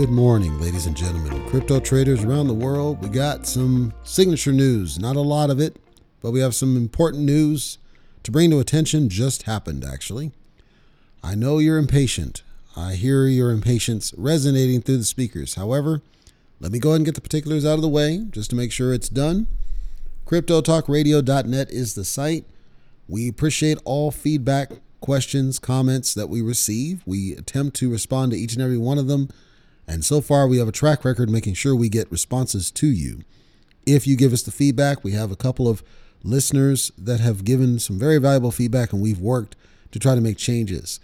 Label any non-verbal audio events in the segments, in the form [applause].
Good morning, ladies and gentlemen. Crypto traders around the world, we got some signature news. Not a lot of it, but we have some important news to bring to attention. Just happened, actually. I know you're impatient. I hear your impatience resonating through the speakers. However, let me go ahead and get the particulars out of the way just to make sure it's done. CryptoTalkRadio.net is the site. We appreciate all feedback, questions, comments that we receive. We attempt to respond to each and every one of them. And so far, we have a track record making sure we get responses to you. If you give us the feedback, we have a couple of listeners that have given some very valuable feedback, and we've worked to try to make changes.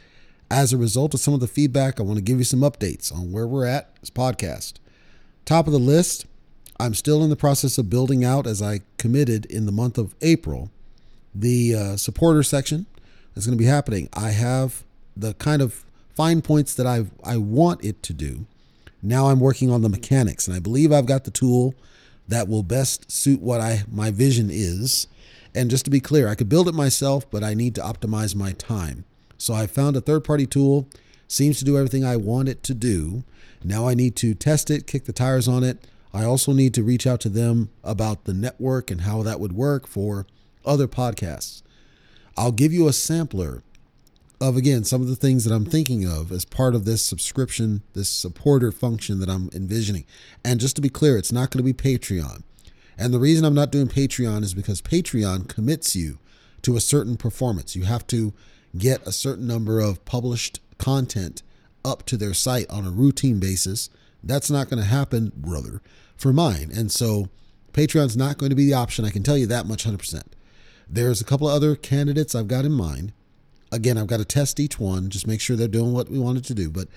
As a result of some of the feedback, I want to give you some updates on where we're at as podcast. Top of the list, I'm still in the process of building out, as I committed in the month of April, the uh, supporter section that's going to be happening. I have the kind of fine points that I I want it to do. Now I'm working on the mechanics, and I believe I've got the tool that will best suit what I my vision is. And just to be clear, I could build it myself, but I need to optimize my time. So I found a third-party tool, seems to do everything I want it to do. Now I need to test it, kick the tires on it. I also need to reach out to them about the network and how that would work for other podcasts. I'll give you a sampler of again some of the things that I'm thinking of as part of this subscription, this supporter function that I'm envisioning. And just to be clear, it's not going to be Patreon. And the reason I'm not doing Patreon is because Patreon commits you to a certain performance. You have to get a certain number of published content up to their site on a routine basis. That's not going to happen, brother, for mine. And so Patreon's not going to be the option. I can tell you that much 100%. There's a couple of other candidates I've got in mind. Again, I've got to test each one, just make sure they're doing what we wanted to do. But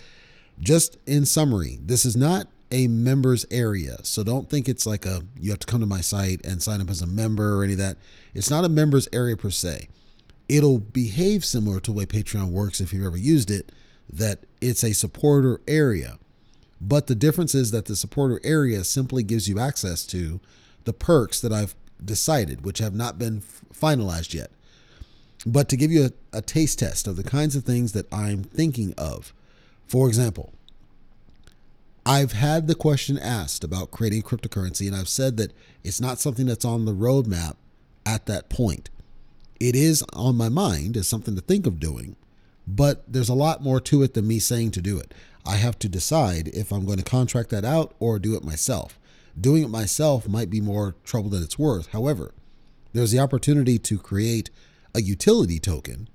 just in summary, this is not a members area. So don't think it's like a you have to come to my site and sign up as a member or any of that. It's not a members area per se. It'll behave similar to the way Patreon works if you've ever used it, that it's a supporter area. But the difference is that the supporter area simply gives you access to the perks that I've decided, which have not been finalized yet. But to give you a, a taste test of the kinds of things that I'm thinking of, for example, I've had the question asked about creating cryptocurrency, and I've said that it's not something that's on the roadmap at that point. It is on my mind as something to think of doing, but there's a lot more to it than me saying to do it. I have to decide if I'm going to contract that out or do it myself. Doing it myself might be more trouble than it's worth. However, there's the opportunity to create a utility token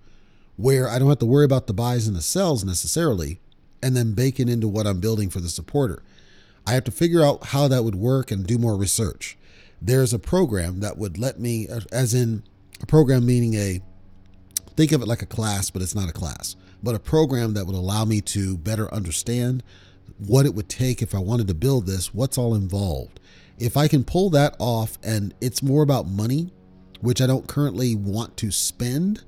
where I don't have to worry about the buys and the sells necessarily and then bake it into what I'm building for the supporter. I have to figure out how that would work and do more research. There's a program that would let me, as in a program meaning a, think of it like a class, but it's not a class, but a program that would allow me to better understand what it would take if I wanted to build this, what's all involved. If I can pull that off and it's more about money which I don't currently want to spend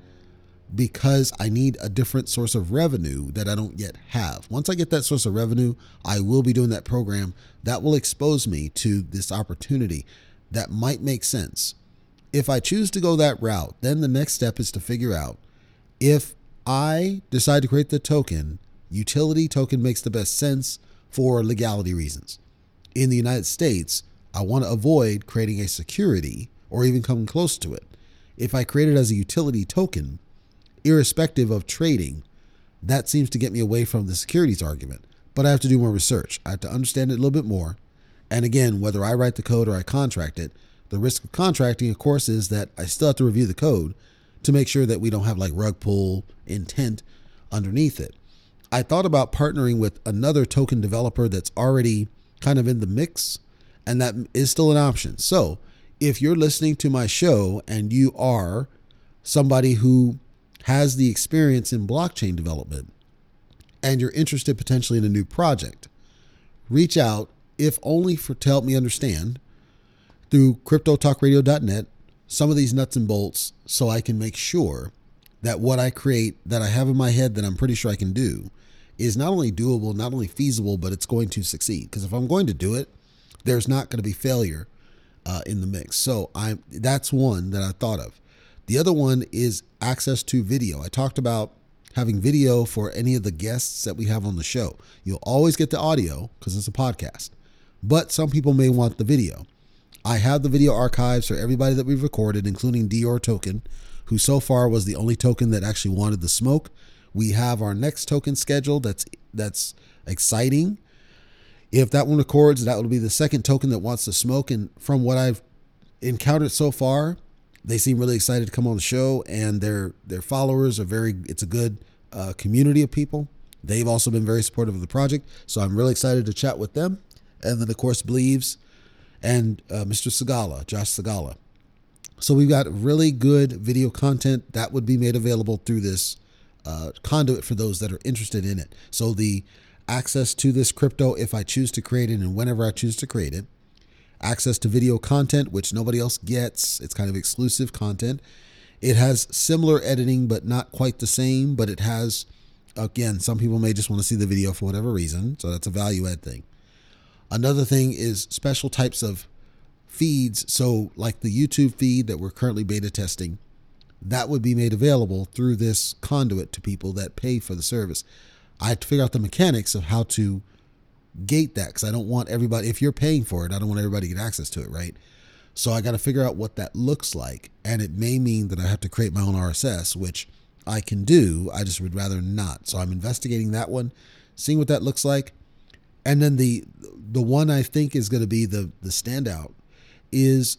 because I need a different source of revenue that I don't yet have. Once I get that source of revenue, I will be doing that program that will expose me to this opportunity that might make sense. If I choose to go that route, then the next step is to figure out if I decide to create the token, utility token makes the best sense for legality reasons. In the United States, I want to avoid creating a security or even come close to it. If I create it as a utility token, irrespective of trading, that seems to get me away from the securities argument. But I have to do more research. I have to understand it a little bit more. And again, whether I write the code or I contract it, the risk of contracting, of course, is that I still have to review the code to make sure that we don't have like rug pull intent underneath it. I thought about partnering with another token developer that's already kind of in the mix, and that is still an option. So if you're listening to my show and you are somebody who has the experience in blockchain development and you're interested potentially in a new project, reach out, if only for to help me understand through cryptotalkradio.net some of these nuts and bolts so I can make sure that what I create that I have in my head that I'm pretty sure I can do is not only doable, not only feasible, but it's going to succeed. Because if I'm going to do it, there's not going to be failure uh, in the mix. So I that's one that I thought of. The other one is access to video. I talked about having video for any of the guests that we have on the show. You'll always get the audio because it's a podcast, but some people may want the video. I have the video archives for everybody that we've recorded, including Dior Token, who so far was the only token that actually wanted the smoke. We have our next token scheduled. That's that's exciting. If that one records, that will be the second token that wants to smoke. And from what I've encountered so far, they seem really excited to come on the show, and their their followers are very. It's a good uh, community of people. They've also been very supportive of the project, so I'm really excited to chat with them. And then, of course, believes and uh, Mr. Segala, Josh Segala. So we've got really good video content that would be made available through this uh, conduit for those that are interested in it. So the access to this crypto, if I choose to create it and whenever I choose to create it, access to video content, which nobody else gets. It's kind of exclusive content. It has similar editing, but not quite the same. But it has, again, some people may just want to see the video for whatever reason. So that's a value add thing. Another thing is special types of feeds. So, like the YouTube feed that we're currently beta testing, that would be made available through this conduit to people that pay for the service. I have to figure out the mechanics of how to gate that because I don't want everybody, if you're paying for it, I don't want everybody to get access to it, right? So I got to figure out what that looks like. And it may mean that I have to create my own RSS, which I can do. I just would rather not. So I'm investigating that one, seeing what that looks like. And then the the one I think is going to be the the standout is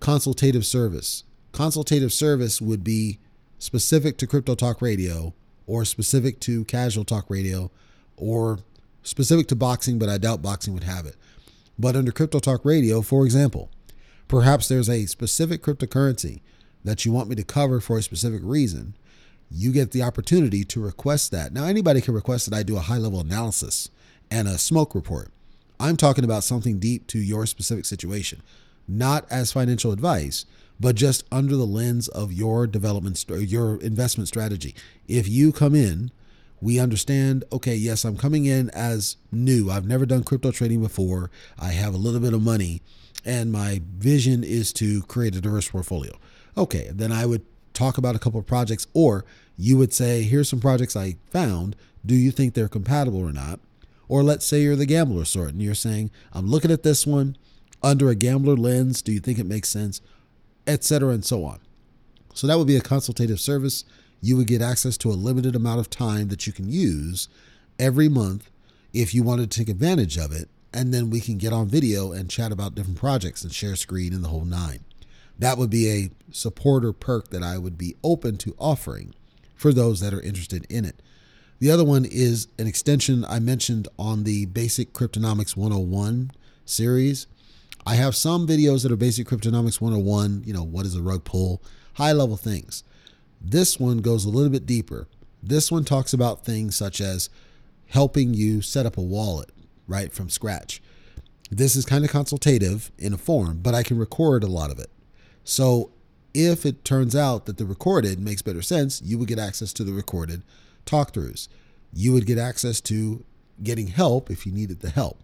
consultative service. Consultative service would be specific to Crypto Talk Radio or specific to Casual Talk Radio or specific to boxing, but I doubt boxing would have it. But under Crypto Talk Radio, for example, perhaps there's a specific cryptocurrency that you want me to cover for a specific reason. You get the opportunity to request that. Now, anybody can request that I do a high level analysis and a smoke report. I'm talking about something deep to your specific situation, not as financial advice, but just under the lens of your development, your investment strategy. If you come in, we understand, okay, yes, I'm coming in as new. I've never done crypto trading before. I have a little bit of money, and my vision is to create a diverse portfolio. Okay, then I would talk about a couple of projects, or you would say, here's some projects I found. Do you think they're compatible or not? Or let's say you're the gambler sort and you're saying, I'm looking at this one under a gambler lens. Do you think it makes sense? Etc. and so on. So that would be a consultative service. You would get access to a limited amount of time that you can use every month if you wanted to take advantage of it. And then we can get on video and chat about different projects and share screen and the whole nine. That would be a supporter perk that I would be open to offering for those that are interested in it. The other one is an extension I mentioned on the Basic Cryptonomics 101 series. I have some videos that are Basic Cryptonomics 101, you know, what is a rug pull, high level things. This one goes a little bit deeper. This one talks about things such as helping you set up a wallet right from scratch. This is kind of consultative in a form, but I can record a lot of it. So if it turns out that the recorded makes better sense, you would get access to the recorded talk throughs. You would get access to getting help if you needed the help.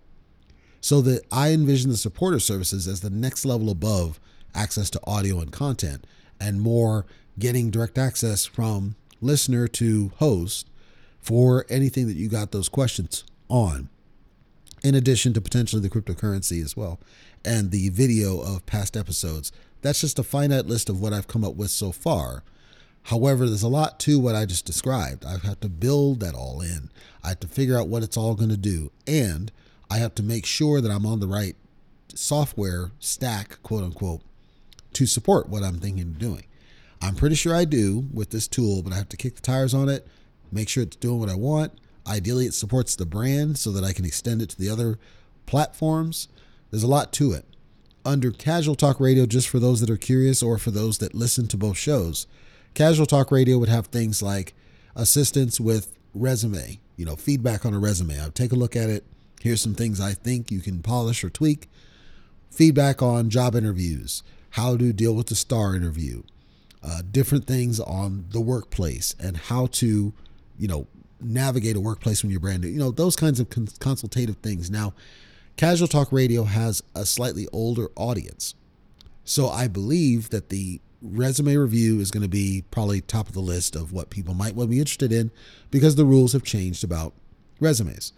So that I envision the supporter services as the next level above access to audio and content and more getting direct access from listener to host for anything that you got those questions on. In addition to potentially the cryptocurrency as well and the video of past episodes. That's just a finite list of what I've come up with so far. However, there's a lot to what I just described. I have had to build that all in. I have to figure out what it's all going to do. And I have to make sure that I'm on the right software stack, quote unquote, to support what I'm thinking of doing. I'm pretty sure I do with this tool, but I have to kick the tires on it, make sure it's doing what I want. Ideally, it supports the brand so that I can extend it to the other platforms. There's a lot to it. Under Casual Talk Radio, just for those that are curious or for those that listen to both shows, Casual Talk Radio would have things like assistance with resume, you know, feedback on a resume. I'll take a look at it. Here's some things I think you can polish or tweak. Feedback on job interviews, how to deal with the star interview, uh, different things on the workplace and how to, you know, navigate a workplace when you're brand new. You know, those kinds of cons- consultative things. Now, Casual Talk Radio has a slightly older audience. So I believe that the resume review is going to be probably top of the list of what people might well be interested in because the rules have changed about resumes.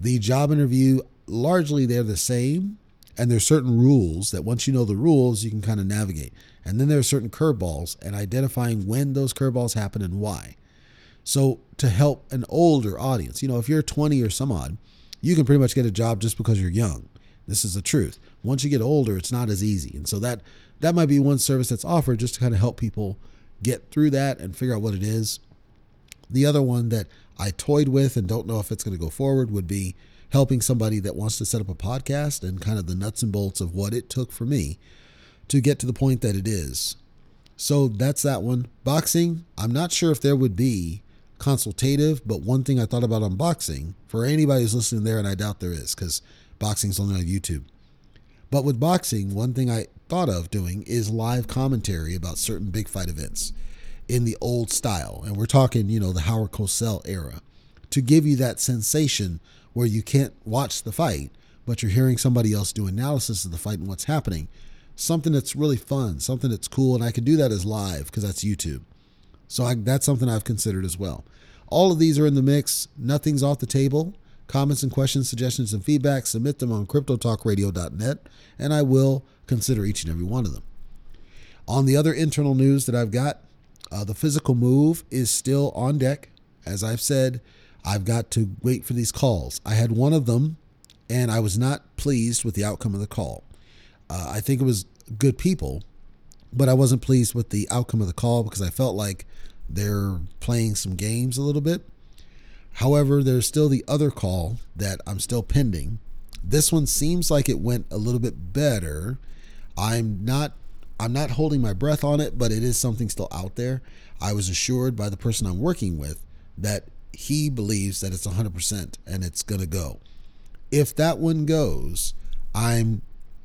The job interview, largely they're the same, and there's certain rules that once you know the rules, you can kind of navigate. And then there are certain curveballs and identifying when those curveballs happen and why. So to help an older audience, you know, if you're 20 or some odd, you can pretty much get a job just because you're young. This is the truth. Once you get older, it's not as easy. And so that that might be one service that's offered just to kind of help people get through that and figure out what it is. The other one that I toyed with and don't know if it's going to go forward would be helping somebody that wants to set up a podcast and kind of the nuts and bolts of what it took for me to get to the point that it is. So that's that one. Boxing, I'm not sure if there would be consultative, but one thing I thought about on boxing for anybody who's listening there, and I doubt there is because boxing's only on YouTube. But with boxing, one thing I thought of doing is live commentary about certain big fight events in the old style. And we're talking, you know, the Howard Cosell era to give you that sensation where you can't watch the fight, but you're hearing somebody else do analysis of the fight and what's happening. Something that's really fun, something that's cool. And I can do that as live because that's YouTube. So I, that's something I've considered as well. All of these are in the mix. Nothing's off the table. Comments and questions, suggestions, and feedback, submit them on cryptotalkradio.net, and I will consider each and every one of them. On the other internal news that I've got, uh, the physical move is still on deck. As I've said, I've got to wait for these calls. I had one of them, and I was not pleased with the outcome of the call. Uh, I think it was good people, but I wasn't pleased with the outcome of the call because I felt like they're playing some games a little bit. However, there's still the other call that I'm still pending. This one seems like it went a little bit better. I'm not I'm not holding my breath on it, but it is something still out there. I was assured by the person I'm working with that he believes that it's 100% and it's going to go. If that one goes, I'm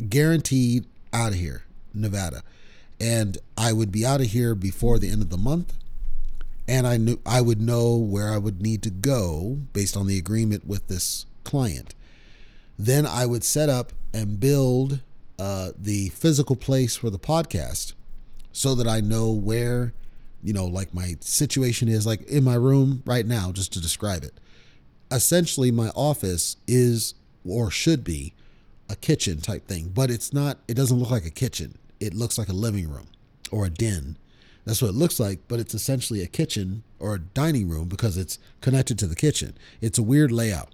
guaranteed out of here, Nevada. And I would be out of here before the end of the month and I knew I would know where I would need to go based on the agreement with this client. Then I would set up and build uh, the physical place for the podcast so that I know where, you know, like my situation is, like in my room right now, just to describe it. Essentially, my office is or should be a kitchen type thing, but it's not, it doesn't look like a kitchen. It looks like a living room or a den that's what it looks like, but it's essentially a kitchen or a dining room because it's connected to the kitchen. It's a weird layout.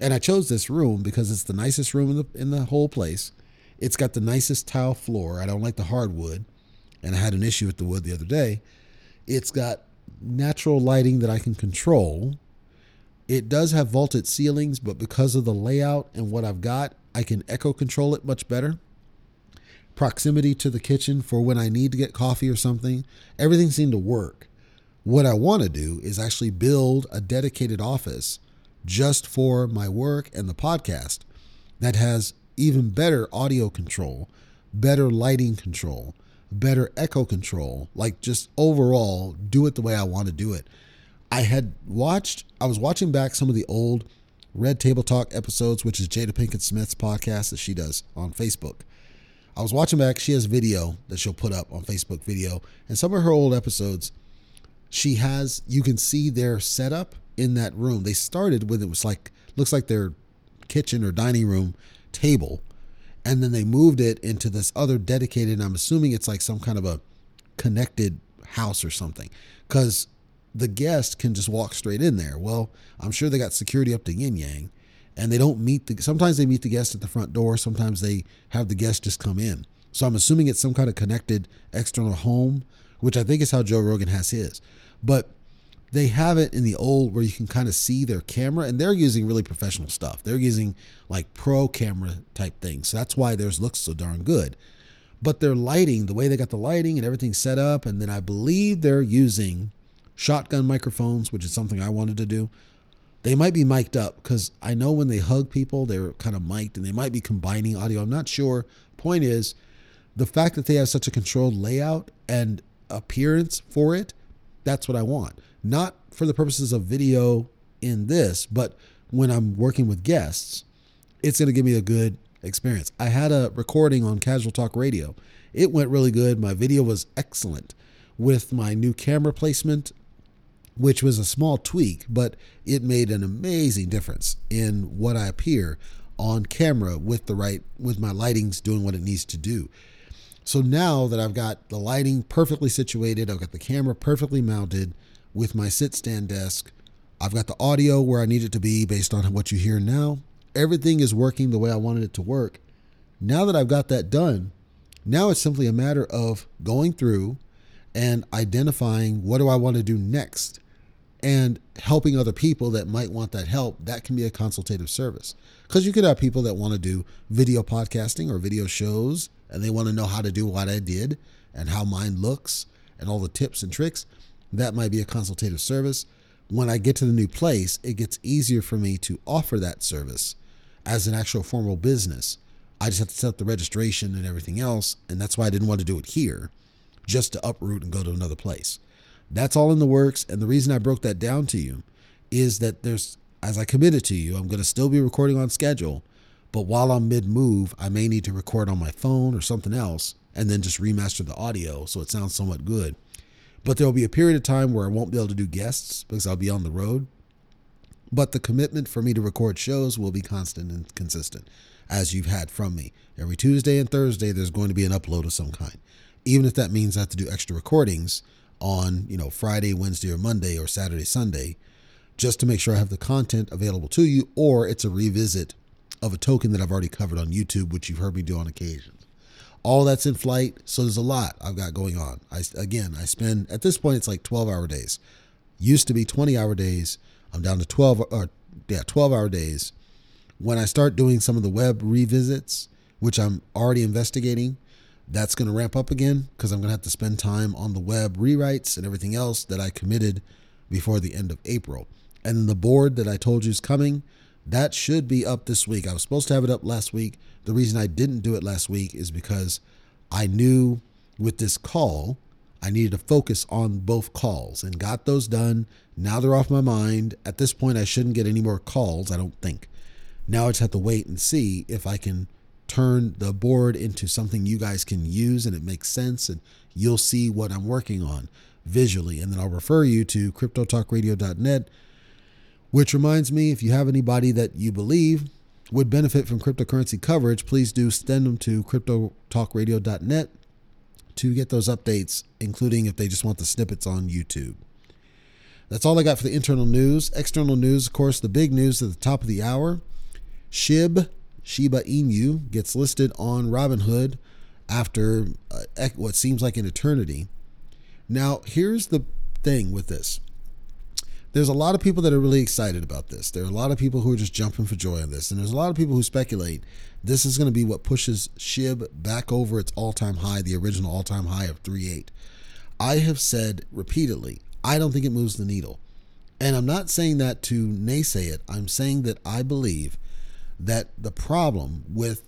And I chose this room because it's the nicest room in the in the whole place. It's got the nicest tile floor. I don't like the hardwood, and I had an issue with the wood the other day. It's got natural lighting that I can control. It does have vaulted ceilings, but because of the layout and what I've got, I can echo control it much better proximity to the kitchen for when I need to get coffee or something. Everything seemed to work. What I want to do is actually build a dedicated office just for my work and the podcast that has even better audio control, better lighting control, better echo control, like just overall do it the way I want to do it. I had watched, I was watching back some of the old Red Table Talk episodes, which is Jada Pinkett Smith's podcast that she does on Facebook. I was watching back. She has video that she'll put up on Facebook video, and some of her old episodes, she has. You can see their setup in that room. They started with it was like looks like their kitchen or dining room table, and then they moved it into this other dedicated. I'm assuming it's like some kind of a connected house or something, because the guest can just walk straight in there. Well, I'm sure they got security up to yin yang and they don't meet the sometimes they meet the guest at the front door sometimes they have the guest just come in so i'm assuming it's some kind of connected external home which i think is how joe rogan has his but they have it in the old where you can kind of see their camera and they're using really professional stuff they're using like pro camera type things so that's why theirs looks so darn good but their lighting the way they got the lighting and everything set up and then i believe they're using shotgun microphones which is something i wanted to do they might be mic'd up because I know when they hug people, they're kind of mic'd and they might be combining audio. I'm not sure. Point is, the fact that they have such a controlled layout and appearance for it, that's what I want. Not for the purposes of video in this, but when I'm working with guests, it's going to give me a good experience. I had a recording on Casual Talk Radio It went really good. My video was excellent with my new camera placement, which was a small tweak, but it made an amazing difference in what I appear on camera with the right with my lighting's doing what it needs to do. So now that I've got the lighting perfectly situated, I've got the camera perfectly mounted with my sit stand desk, I've got the audio where I need it to be based on what you hear now. Everything is working the way I wanted it to work. Now that I've got that done, now it's simply a matter of going through and identifying what do I want to do next and helping other people that might want that help. That can be a consultative service. Because you could have people that want to do video podcasting or video shows and they want to know how to do what I did and how mine looks and all the tips and tricks. That might be a consultative service. When I get to the new place, it gets easier for me to offer that service as an actual formal business. I just have to set up the registration and everything else. And that's why I didn't want to do it here, just to uproot and go to another place. That's all in the works. And the reason I broke that down to you is that there's, as I committed to you, I'm going to still be recording on schedule. But while I'm mid move, I may need to record on my phone or something else and then just remaster the audio so it sounds somewhat good. But there will be a period of time where I won't be able to do guests because I'll be on the road. But the commitment for me to record shows will be constant and consistent, as you've had from me. Every Tuesday and Thursday, there's going to be an upload of some kind. Even if that means I have to do extra recordings on, you know, Friday, Wednesday, or Monday, or Saturday, Sunday, just to make sure I have the content available to you, or it's a revisit of a token that I've already covered on YouTube, which you've heard me do on occasions. All that's in flight, so there's a lot I've got going on. I again, I spend at this point it's like 12 hour days. Used to be 20 hour days. I'm down to 12 or yeah, 12 hour days. When I start doing some of the web revisits, which I'm already investigating, that's going to ramp up again because I'm going to have to spend time on the web rewrites and everything else that I committed before the end of April. And the board that I told you is coming, that should be up this week. I was supposed to have it up last week. The reason I didn't do it last week is because I knew with this call, I needed to focus on both calls and got those done. Now they're off my mind. At this point, I shouldn't get any more calls, I don't think. Now I just have to wait and see if I can turn the board into something you guys can use and it makes sense and you'll see what I'm working on visually. And then I'll refer you to cryptotalkradio.net which reminds me, if you have anybody that you believe would benefit from cryptocurrency coverage, please do send them to cryptotalkradio.net to get those updates, including if they just want the snippets on YouTube. That's all I got for the internal news. External news, of course, the big news at the top of the hour. SHIB, Shiba Inu, gets listed on Robinhood after uh, what seems like an eternity. Now, here's the thing with this there's a lot of people that are really excited about this. There are a lot of people who are just jumping for joy on this. And there's a lot of people who speculate this is going to be what pushes SHIB back over its all time high, the original all time high of 3.8. I have said repeatedly, I don't think it moves the needle. And I'm not saying that to naysay it. I'm saying that I believe that the problem with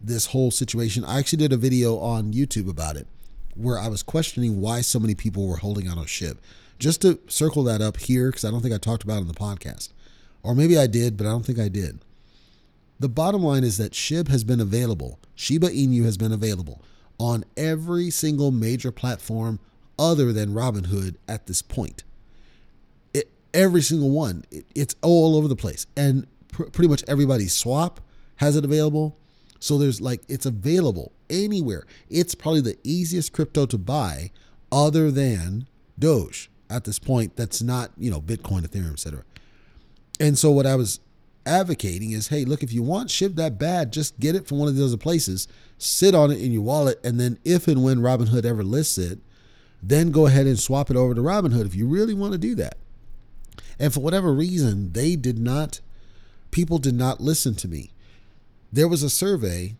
this whole situation, I actually did a video on YouTube about it where I was questioning why so many people were holding on a SHIB. Just to circle that up here, because I don't think I talked about it in the podcast. Or maybe I did, but I don't think I did. The bottom line is that SHIB has been available, Shiba Inu has been available on every single major platform other than Robinhood at this point. It, every single one. It, it's all over the place. And pr- pretty much everybody's swap has it available. So there's like, it's available anywhere. It's probably the easiest crypto to buy other than Doge at this point that's not, you know, Bitcoin, Ethereum, etc. And so what I was advocating is, hey, look, if you want SHIB that bad, just get it from one of those other places, sit on it in your wallet, and then if and when Robinhood ever lists it, then go ahead and swap it over to Robinhood if you really want to do that. And for whatever reason, they did not, people did not listen to me. There was a survey,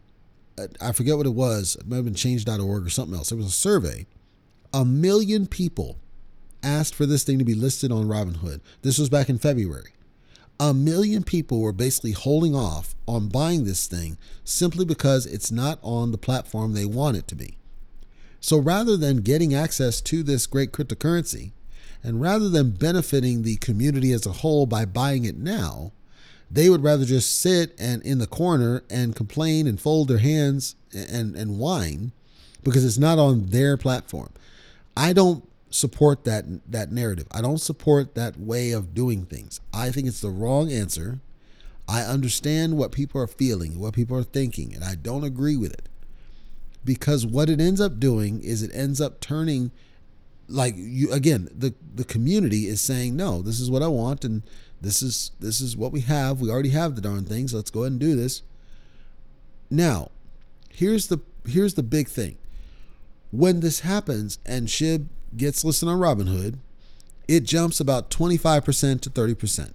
I forget what it was, it might have been change.org or something else. There was a survey. A million people asked for this thing to be listed on Robinhood. This was back in February. A million people were basically holding off on buying this thing simply because it's not on the platform they want it to be. So rather than getting access to this great cryptocurrency, and rather than benefiting the community as a whole by buying it now, they would rather just sit and in the corner and complain and fold their hands and, and whine because it's not on their platform. I don't support that that narrative. I don't support that way of doing things. I think it's the wrong answer. I understand what people are feeling, what people are thinking, and I don't agree with it. Because what it ends up doing is it ends up turning like you again, the the community is saying, "No, this is what I want and this is this is what we have. We already have the darn things. Let's go ahead and do this." Now, here's the here's the big thing. When this happens and Shib gets listed on Robinhood, it jumps about 25% to 30%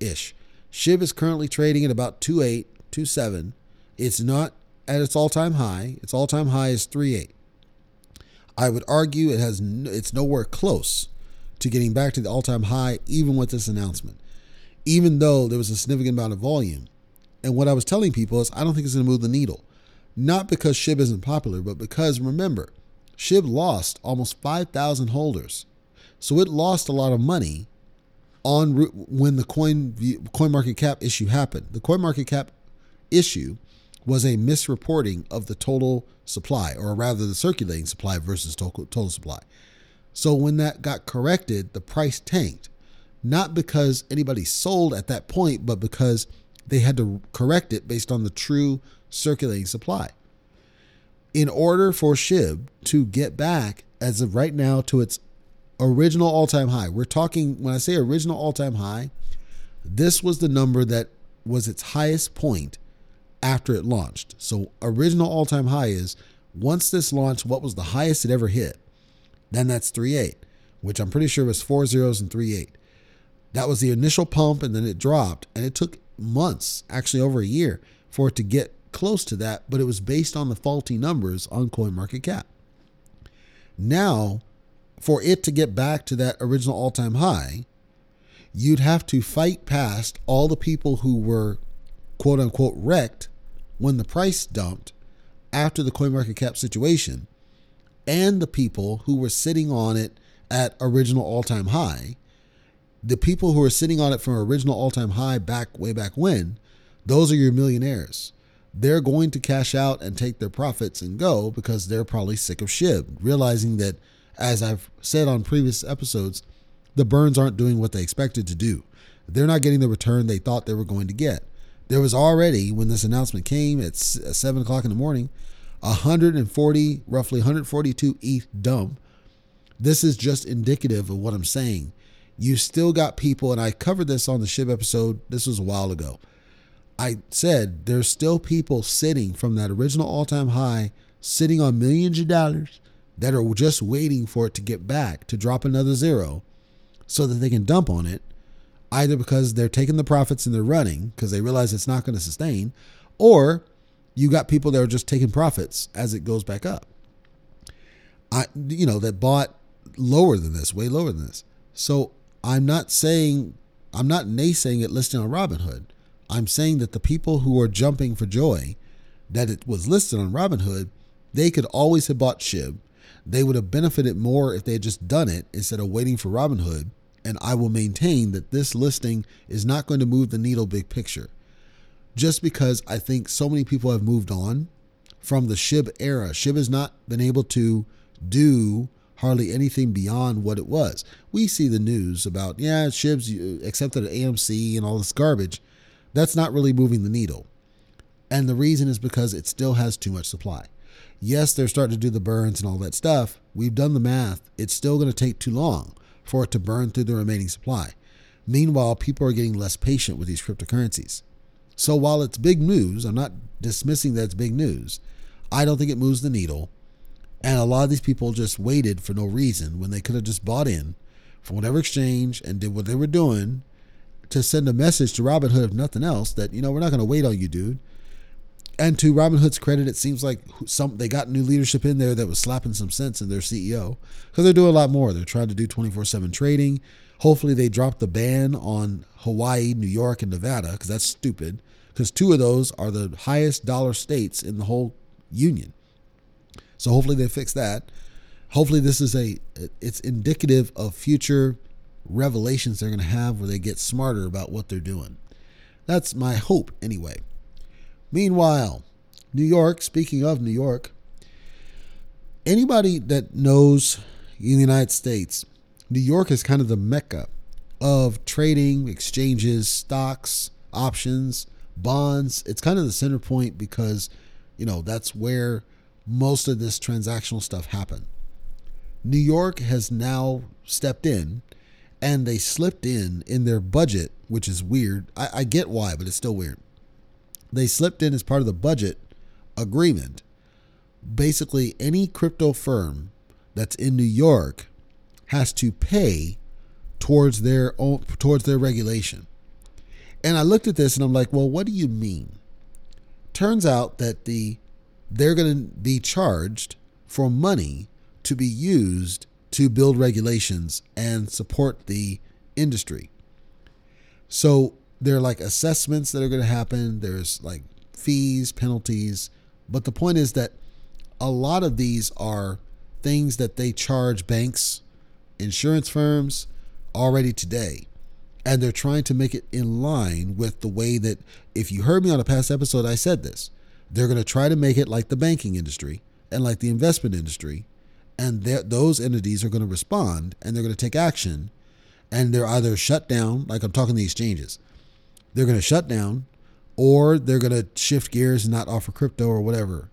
ish. SHIB is currently trading at about 2.8, 2.7. It's not at its all-time high. Its all-time high is 3.8. I would argue it has it's nowhere close to getting back to the all-time high even with this announcement. Even though there was a significant amount of volume. And what I was telling people is I don't think it's going to move the needle. Not because SHIB isn't popular, but because remember, SHIB lost almost 5,000 holders. So it lost a lot of money on when the coin coin market cap issue happened. The coin market cap issue was a misreporting of the total supply, or rather the circulating supply versus total, total supply. So when that got corrected, the price tanked, not because anybody sold at that point, but because they had to correct it based on the true circulating supply in order for SHIB to get back as of right now to its original all time high, we're talking, when I say original all time high, this was the number that was its highest point after it launched. So, original all time high is once this launched, what was the highest it ever hit? Then that's 3.8, which I'm pretty sure was four zeros and 3.8. That was the initial pump, and then it dropped, and it took months, actually over a year, for it to get close to that, but it was based on the faulty numbers on CoinMarketCap. Now, for it to get back to that original all time high, you'd have to fight past all the people who were quote unquote wrecked when the price dumped after the CoinMarketCap situation and the people who were sitting on it at original all time high. The people who are sitting on it from original all time high back way back when, those are your millionaires they're going to cash out and take their profits and go because they're probably sick of SHIB, realizing that, as I've said on previous episodes, the burns aren't doing what they expected to do. They're not getting the return they thought they were going to get. There was already, when this announcement came at uh, 7 o'clock in the morning, 140, roughly 142 ETH dump. This is just indicative of what I'm saying. You still got people, and I covered this on the SHIB episode, this was a while ago I said there's still people sitting from that original all time high, sitting on millions of dollars that are just waiting for it to get back to drop another zero so that they can dump on it, either because they're taking the profits and they're running because they realize it's not going to sustain, or you got people that are just taking profits as it goes back up. I, you know, that bought lower than this, way lower than this. So I'm not saying, I'm not naysaying it listing on Robinhood. I'm saying that the people who are jumping for joy that it was listed on Robinhood, they could always have bought SHIB. They would have benefited more if they had just done it instead of waiting for Robinhood. And I will maintain that this listing is not going to move the needle big picture. Just because I think so many people have moved on from the SHIB era. SHIB has not been able to do hardly anything beyond what it was. We see the news about, yeah, SHIB's uh, accepted at AMC and all this garbage that's not really moving the needle. And the reason is because it still has too much supply. Yes, they're starting to do the burns and all that stuff. We've done the math. It's still going to take too long for it to burn through the remaining supply. Meanwhile, people are getting less patient with these cryptocurrencies. So while it's big news, I'm not dismissing that it's big news. I don't think it moves the needle. And a lot of these people just waited for no reason when they could have just bought in from whatever exchange and did what they were doing to send a message to Robin Hood, if nothing else, that you know we're not going to wait on you, dude. And to Robin Hood's credit, it seems like some they got new leadership in there that was slapping some sense in their CEO because they're doing a lot more. They're trying to do twenty four seven trading. Hopefully, they drop the ban on Hawaii, New York, and Nevada because that's stupid. Because two of those are the highest dollar states in the whole union. So hopefully they fix that. Hopefully this is a it's indicative of future revelations they're going to have where they get smarter about what they're doing. That's my hope, anyway. Meanwhile, New York, speaking of New York, anybody that knows in the United States, New York is kind of the mecca of trading, exchanges, stocks, options, bonds. It's kind of the center point because, you know, that's where most of this transactional stuff happened. New York has now stepped in and they slipped in in their budget, which is weird. I, I get why, but it's still weird. They slipped in as part of the budget agreement. Basically, any crypto firm that's in New York has to pay towards their own towards their regulation. And I looked at this and I'm like, well, what do you mean? Turns out that the they're going to be charged for money to be used to build regulations and support the industry. So there are like assessments that are going to happen, there's like fees, penalties, but the point is that a lot of these are things that they charge banks, insurance firms already today. And they're trying to make it in line with the way that, if you heard me on a past episode, I said this. They're going to try to make it like the banking industry and like the investment industry. And those entities are going to respond and they're going to take action. And they're either shut down, like I'm talking the exchanges, they're going to shut down or they're going to shift gears and not offer crypto or whatever.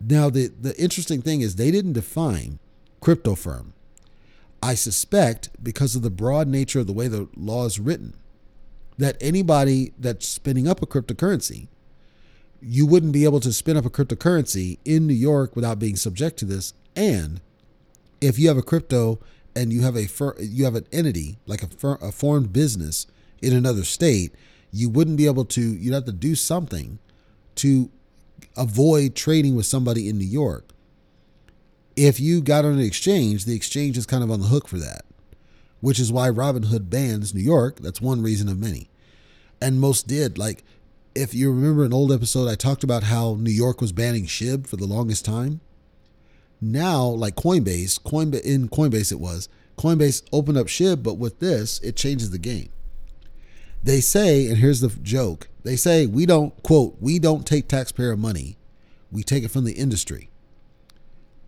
Now, the, the interesting thing is they didn't define crypto firm. I suspect because of the broad nature of the way the law is written, that anybody that's spinning up a cryptocurrency you wouldn't be able to spin up a cryptocurrency in New York without being subject to this. And if you have a crypto and you have a you have an entity like a, a formed business in another state, you wouldn't be able to. You'd have to do something to avoid trading with somebody in New York. If you got on an exchange, the exchange is kind of on the hook for that, which is why Robinhood bans New York. That's one reason of many. And most did. Like if you remember an old episode, I talked about how New York was banning SHIB for the longest time. Now, like Coinbase, Coinbase in Coinbase it was Coinbase opened up SHIB, but with this, it changes the game. They say, and here's the joke: they say we don't quote we don't take taxpayer money, we take it from the industry.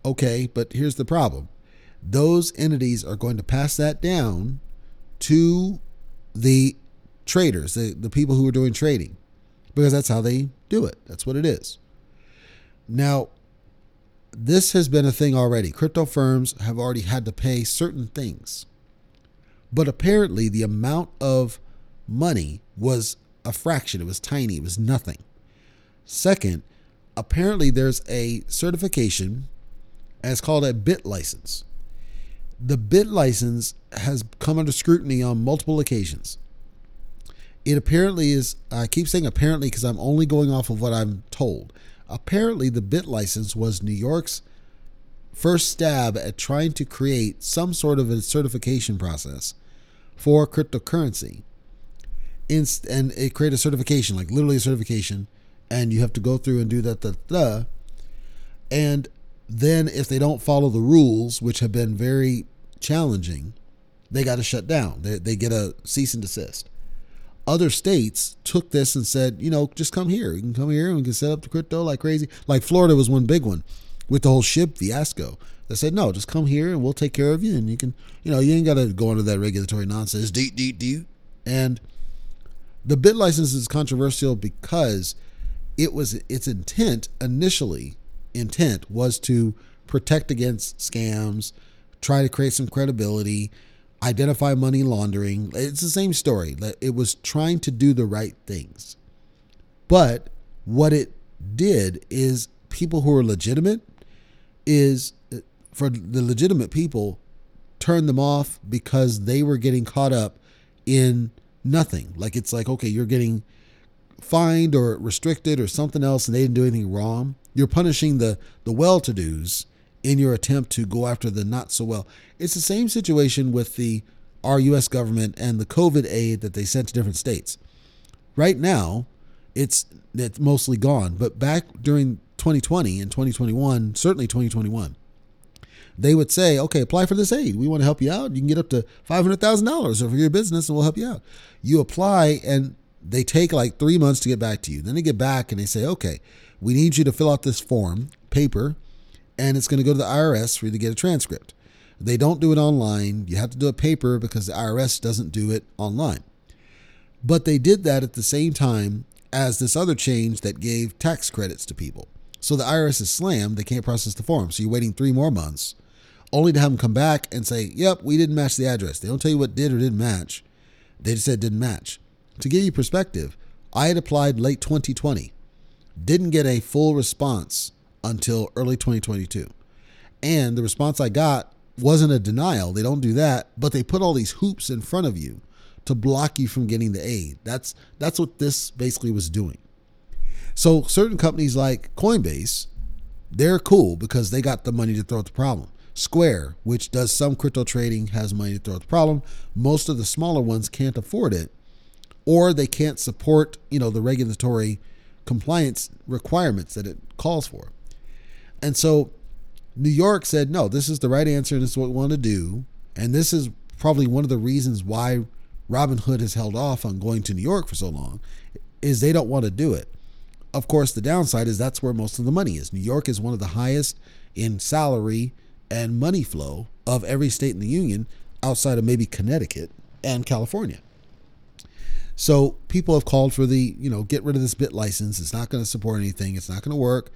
Okay, but here's the problem: those entities are going to pass that down to the traders, the, the people who are doing trading because that's how they do it. That's what it is. Now, this has been a thing already. Crypto firms have already had to pay certain things. But apparently, the amount of money was a fraction. It was tiny. It was nothing. Second, apparently, there's a certification, as called a bit license. The bit license has come under scrutiny on multiple occasions. It apparently is, I keep saying apparently because I'm only going off of what I'm told. Apparently, the bit license was New York's first stab at trying to create some sort of a certification process for cryptocurrency. and it created a certification, like literally a certification, and you have to go through and do that, that. And then if they don't follow the rules, which have been very challenging, they got to shut down. They, they get a cease and desist other states took this and said, you know, just come here. You can come here and we can set up the crypto like crazy. Like Florida was one big one with the whole SHIB fiasco. They said, no, just come here and we'll take care of you. And you can, you know, you ain't got to go into that regulatory nonsense. Deet, deet, deet. And the bit license is controversial because it was its intent initially intent was to protect against scams, try to create some credibility, identify money laundering. It's the same story. It was trying to do the right things. But what it did is people who are legitimate is for the legitimate people turn them off because they were getting caught up in nothing. Like it's like, okay, you're getting fined or restricted or something else and they didn't do anything wrong. You're punishing the the well-to-dos in your attempt to go after the not so well. It's the same situation with the our US government and the COVID aid that they sent to different states. Right now, it's it's mostly gone, but back during 2020 and 2021, certainly 2021, they would say, "Okay, apply for this aid. We want to help you out. You can get up to $500,000 for your business and we'll help you out." You apply and they take like 3 months to get back to you. Then they get back and they say, "Okay, we need you to fill out this form, paper, and it's going to go to the IRS for you to get a transcript. They don't do it online. You have to do a paper because the IRS doesn't do it online. But they did that at the same time as this other change that gave tax credits to people. So the IRS is slammed. They can't process the form. So you're waiting three more months, only to have them come back and say, yep, we didn't match the address. They don't tell you what did or didn't match. They just said didn't match. To give you perspective, I had applied late 2020, didn't get a full response until early 2022. And the response I got wasn't a denial. They don't do that, but they put all these hoops in front of you to block you from getting the aid. That's that's what this basically was doing. So certain companies like Coinbase, they're cool because they got the money to throw at the problem. Square, which does some crypto trading, has money to throw at the problem. Most of the smaller ones can't afford it, or they can't support, you know, the regulatory compliance requirements that it calls for. And so New York said, no, this is the right answer and this is what we want to do. And this is probably one of the reasons why Robinhood has held off on going to New York for so long, is they don't want to do it. Of course, the downside is that's where most of the money is. New York is one of the highest in salary and money flow of every state in the union outside of maybe Connecticut and California. So people have called for the, you know, get rid of this BitLicense. It's not going to support anything. It's not going to work.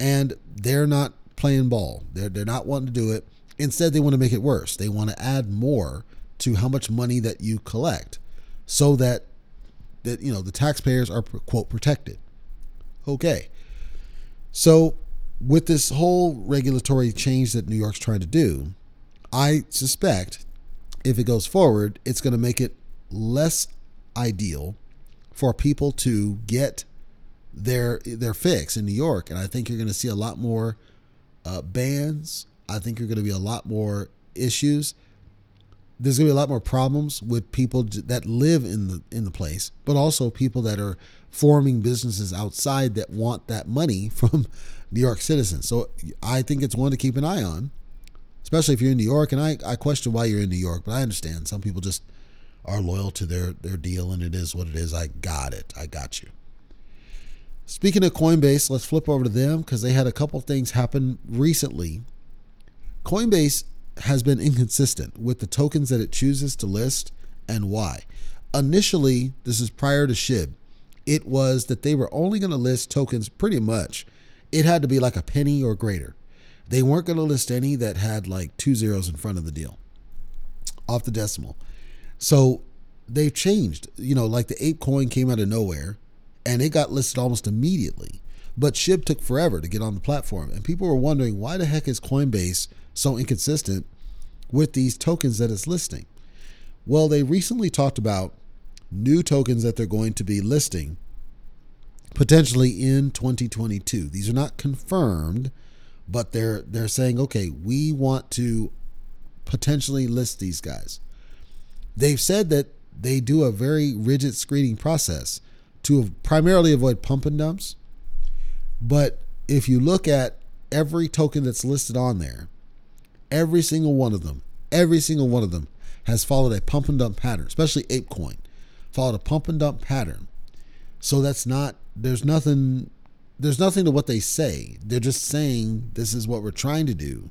And they're not playing ball. They're, they're not wanting to do it. Instead, they want to make it worse. They want to add more to how much money that you collect so that that you know the taxpayers are quote protected. Okay. So with this whole regulatory change that New York's trying to do, I suspect if it goes forward, it's going to make it less ideal for people to get their their fix in New York, and I think you're going to see a lot more uh, bans. I think you're going to be a lot more issues. There's going to be a lot more problems with people that live in the in the place, but also people that are forming businesses outside that want that money [laughs] from New York citizens. So I think it's one to keep an eye on, especially if you're in New York. And I, I question why you're in New York, but I understand some people just are loyal to their their deal, and it is what it is. I got it. I got you. Speaking of Coinbase, let's flip over to them because they had a couple things happen recently. Coinbase has been inconsistent with the tokens that it chooses to list and why. Initially, this is prior to SHIB, it was that they were only going to list tokens pretty much. It had to be like a penny or greater. They weren't going to list any that had like two zeros in front of the deal off the decimal. So they've changed. You know, like the ape coin came out of nowhere and it got listed almost immediately. But SHIB took forever to get on the platform, and people were wondering why the heck is Coinbase so inconsistent with these tokens that it's listing? Well, they recently talked about new tokens that they're going to be listing potentially in 2022. These are not confirmed, but they're they're saying, okay, we want to potentially list these guys. They've said that they do a very rigid screening process to primarily avoid pump and dumps. But if you look at every token that's listed on there, every single one of them, every single one of them has followed a pump and dump pattern, especially ApeCoin, followed a pump and dump pattern. So that's not there's nothing there's nothing to what they say. They're just saying this is what we're trying to do.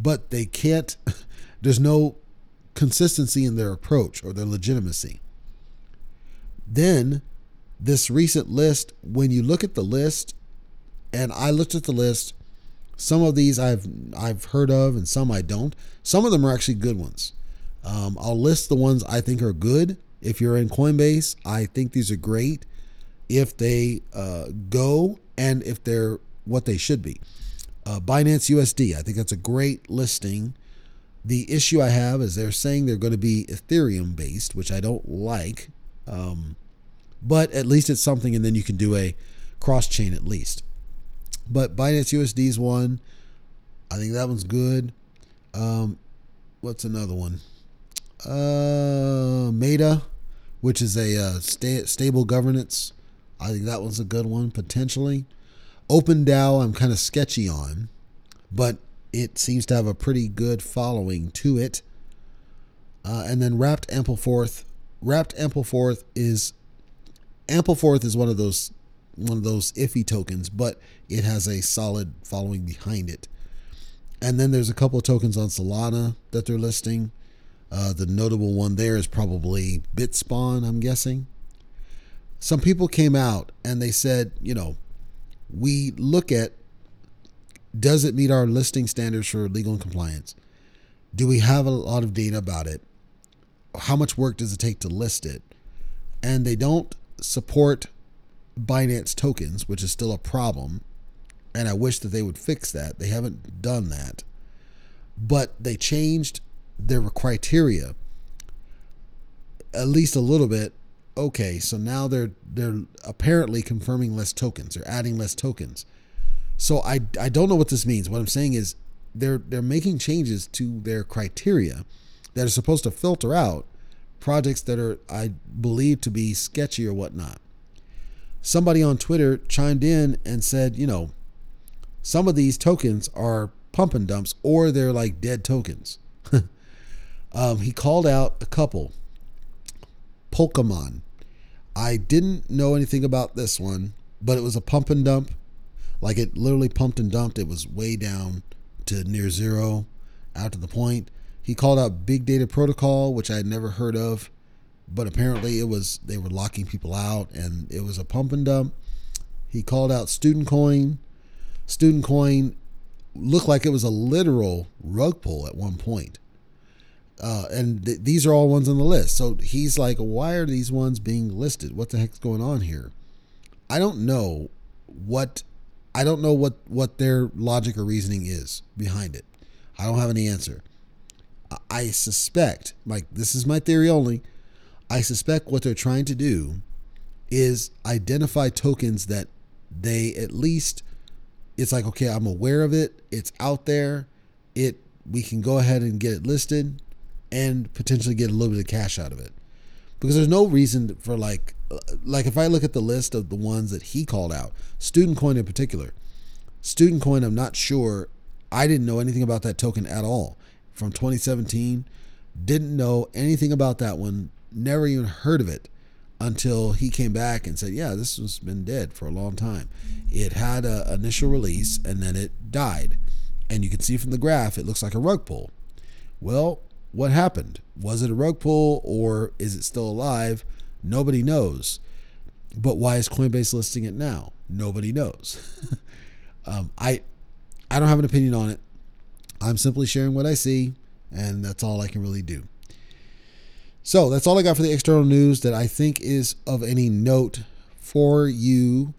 But they can't [laughs] there's no consistency in their approach or their legitimacy. Then this recent list, when you look at the list, and I looked at the list, some of these I've I've heard of and some I don't. Some of them are actually good ones. Um, I'll list the ones I think are good. If you're in Coinbase, I think these are great. If they uh, go and if they're what they should be. Uh, Binance USD, I think that's a great listing. The issue I have is they're saying they're going to be Ethereum based, which I don't like. Um, but at least it's something, and then you can do a cross chain at least. But Binance USD is one. I think that one's good. Um, what's another one? Uh, Meta, which is a uh, sta- stable governance. I think that one's a good one potentially. OpenDAO, I'm kind of sketchy on, but it seems to have a pretty good following to it. Uh, and then Wrapped Ampleforth. Wrapped Ampleforth is Ampleforth is one of those one of those iffy tokens, but it has a solid following behind it. And then there's a couple of tokens on Solana that they're listing. Uh, the notable one there is probably BitSpawn, I'm guessing. Some people came out and they said, you know, we look at does it meet our listing standards for legal and compliance? Do we have a lot of data about it? How much work does it take to list it? And they don't support Binance tokens, which is still a problem. And I wish that they would fix that. They haven't done that. But they changed their criteria at least a little bit. Okay, so now they're they're apparently confirming less tokens. They're adding less tokens. So I I don't know what this means. What I'm saying is they're they're making changes to their criteria that are supposed to filter out projects that are I believe to be sketchy or whatnot. Somebody on Twitter chimed in and said, you know, some of these tokens are pump and dumps or they're like dead tokens. [laughs] um, he called out a couple. Polkamon. I didn't know anything about this one, but it was a pump and dump. Like it literally pumped and dumped. It was way down to near zero, out to the point. He called out Big Data Protocol, which I had never heard of, but apparently it was they were locking people out and it was a pump and dump. He called out Student Coin. Student Coin looked like it was a literal rug pull at one point. Uh, and th- these are all ones on the list. So he's like, why are these ones being listed? What the heck's going on here? I don't know what I don't know what what their logic or reasoning is behind it. I don't have any answer. I suspect, like this is my theory only. I suspect what they're trying to do is identify tokens that they at least it's like okay, I'm aware of it, it's out there, it we can go ahead and get it listed and potentially get a little bit of cash out of it. Because there's no reason for like like if I look at the list of the ones that he called out, Student Coin in particular. Student Coin, I'm not sure. I didn't know anything about that token at all from 2017. Didn't know anything about that one. Never even heard of it until he came back and said, "Yeah, this has been dead for a long time. It had an initial release and then it died, and you can see from the graph it looks like a rug pull." Well, what happened? Was it a rug pull or is it still alive? Nobody knows. But why is Coinbase listing it now? Nobody knows. [laughs] um, I I don't have an opinion on it. I'm simply sharing what I see, and that's all I can really do. So that's all I got for the external news that I think is of any note for you.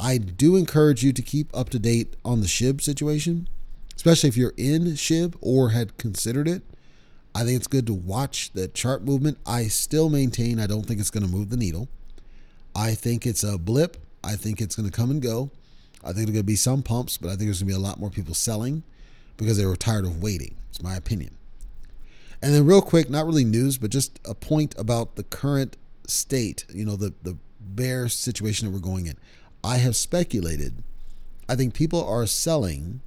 I do encourage you to keep up to date on the SHIB situation, especially if you're in SHIB or had considered it. I think it's good to watch the chart movement. I still maintain I don't think it's going to move the needle. I think it's a blip. I think it's going to come and go. I think there's going to be some pumps, but I think there's going to be a lot more people selling because they were tired of waiting. It's my opinion. And then, real quick, not really news, but just a point about the current state, you know, the, the bear situation that we're going in. I have speculated, I think people are selling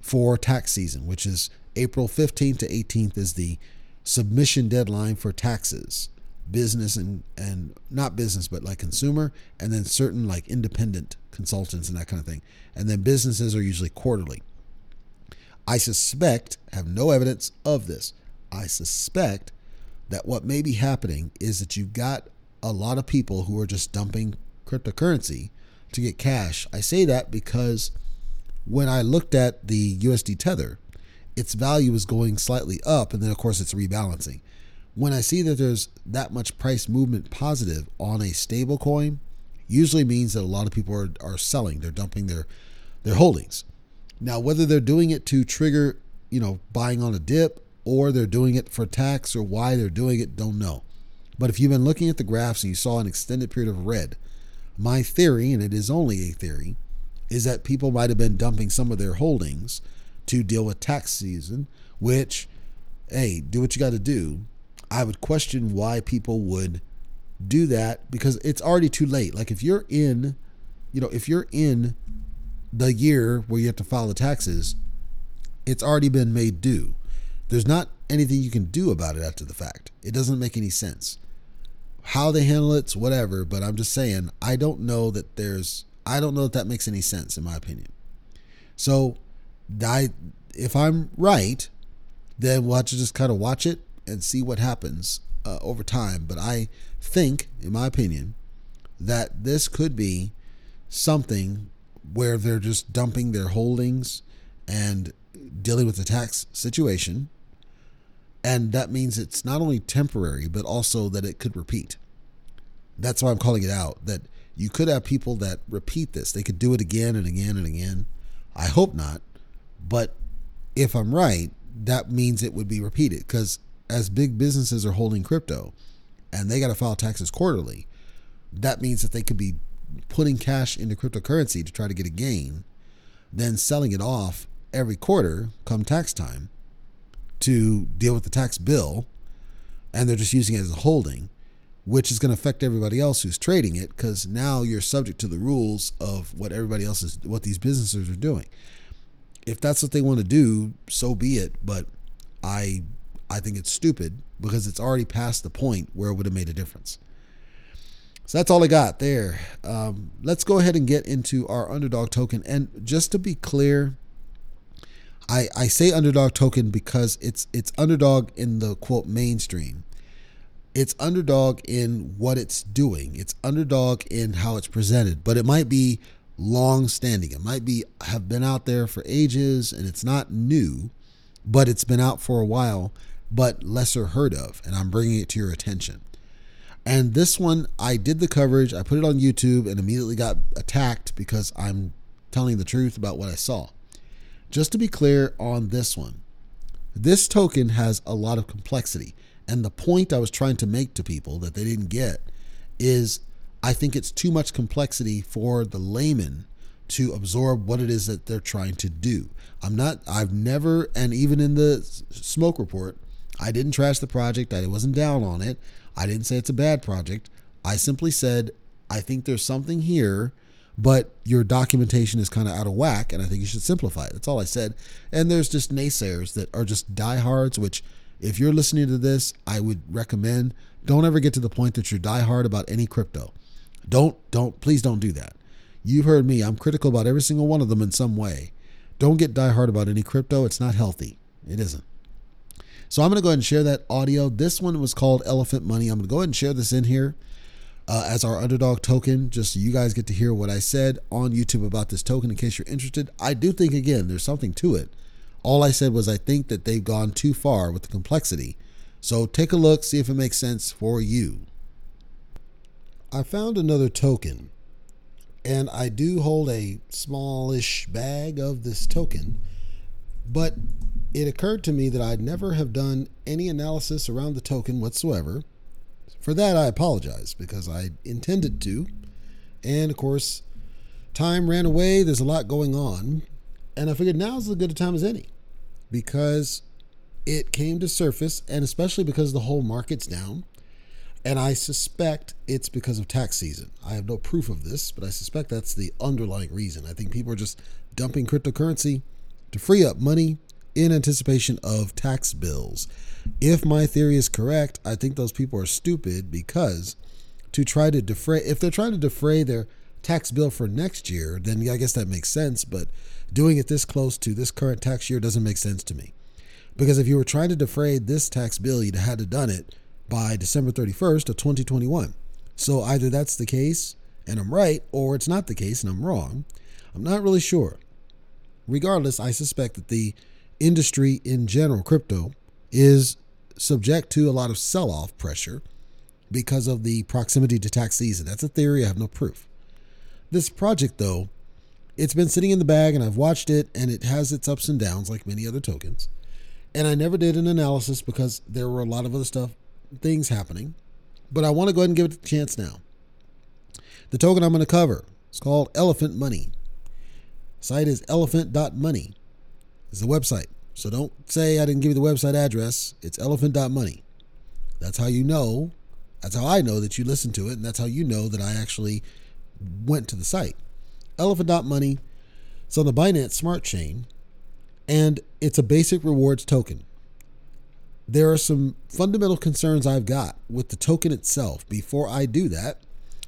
for tax season, which is April 15th to 18th is the submission deadline for taxes, business and and not business but like consumer and then certain like independent consultants and that kind of thing. And then businesses are usually quarterly. I suspect, have no evidence of this. I suspect that what may be happening is that you've got a lot of people who are just dumping cryptocurrency to get cash. I say that because when I looked at the USD Tether, its value is going slightly up, and then of course it's rebalancing. When I see that there's that much price movement positive on a stable coin, usually means that a lot of people are, are selling. They're dumping their their holdings. Now, whether they're doing it to trigger, you know, buying on a dip, or they're doing it for tax, or why they're doing it, don't know. But if you've been looking at the graphs and you saw an extended period of red, my theory, and it is only a theory, is that people might have been dumping some of their holdings to deal with tax season, which, hey, do what you got to do. I would question why people would do that because it's already too late. Like if you're in, you know, if you're in the year where you have to file the taxes, it's already been made due. There's not anything you can do about it after the fact. It doesn't make any sense. How they handle it's whatever, but I'm just saying, I don't know that there's, I don't know that that makes any sense in my opinion. So I if I'm right, then we'll have to just kind of watch it and see what happens uh, over time. But I think, in my opinion, that this could be something where they're just dumping their holdings and dealing with the tax situation. And that means it's not only temporary, but also that it could repeat. That's why I'm calling it out that you could have people that repeat this. They could do it again and again and again. I hope not. But if I'm right, that means it would be repeated because as big businesses are holding crypto and they got to file taxes quarterly, that means that they could be putting cash into cryptocurrency to try to get a gain, then selling it off every quarter come tax time to deal with the tax bill. And they're just using it as a holding, which is going to affect everybody else who's trading it because now you're subject to the rules of what everybody else is, what these businesses are doing. If that's what they want to do, so be it. But I, I think it's stupid because it's already past the point where it would have made a difference. So that's all I got there. Um, let's go ahead and get into our underdog token. And just to be clear, I, I say underdog token because it's it's underdog in the quote mainstream. It's underdog in what it's doing. It's underdog in how it's presented, but it might be long standing. It might be have been out there for ages and it's not new, but it's been out for a while, but lesser heard of, and I'm bringing it to your attention. And this one, I did the coverage, I put it on YouTube, and immediately got attacked because I'm telling the truth about what I saw. Just to be clear on this one, this token has a lot of complexity. And the point I was trying to make to people that they didn't get is I think it's too much complexity for the layman to absorb what it is that they're trying to do. I'm not, I've never, and even in the smoke report, I didn't trash the project. I wasn't down on it. I didn't say it's a bad project. I simply said, I think there's something here, but your documentation is kind of out of whack, and I think you should simplify it. That's all I said. And there's just naysayers that are just diehards, which, if you're listening to this, I would recommend don't ever get to the point that you're diehard about any crypto. Don't, don't, please don't do that. You've heard me. I'm critical about every single one of them in some way. Don't get diehard about any crypto. It's not healthy. It isn't. So I'm going to go ahead and share that audio. This one was called Elephant Money. I'm going to go ahead and share this in here uh, as our underdog token, just so you guys get to hear what I said on YouTube about this token in case you're interested. I do think, again, there's something to it. All I said was I think that they've gone too far with the complexity. So take a look, see if it makes sense for you. I found another token, and I do hold a smallish bag of this token, but it occurred to me that I'd never have done any analysis around the token whatsoever. For that, I apologize because I intended to. And of course, time ran away. There's a lot going on. And I figured now's as good a time as any because it came to surface, and especially because the whole market's down. And I suspect it's because of tax season. I have no proof of this, but I suspect that's the underlying reason. I think people are just dumping cryptocurrency to free up money in anticipation of tax bills. If my theory is correct, I think those people are stupid because to try to defray, if they're trying to defray their tax bill for next year, then I guess that makes sense. But doing it this close to this current tax year doesn't make sense to me. Because if you were trying to defray this tax bill, you'd had to done it by December 31st of 2021. So either that's the case and I'm right, or it's not the case and I'm wrong. I'm not really sure. Regardless, I suspect that the industry in general, crypto, is subject to a lot of sell off pressure because of the proximity to tax season. That's a theory, I have no proof. This project, though, it's been sitting in the bag and I've watched it and it has its ups and downs like many other tokens. And I never did an analysis because there were a lot of other stuff, things happening. But I want to go ahead and give it a chance now. The token I'm going to cover is called Elephant Money. Site is elephant.money is the website. So don't say I didn't give you the website address. It's elephant.money. That's how you know. That's how I know that you listened to it, and that's how you know that I actually went to the site. Elephant.money. It's on the Binance Smart Chain, and it's a basic rewards token. There are some fundamental concerns I've got with the token itself. Before I do that,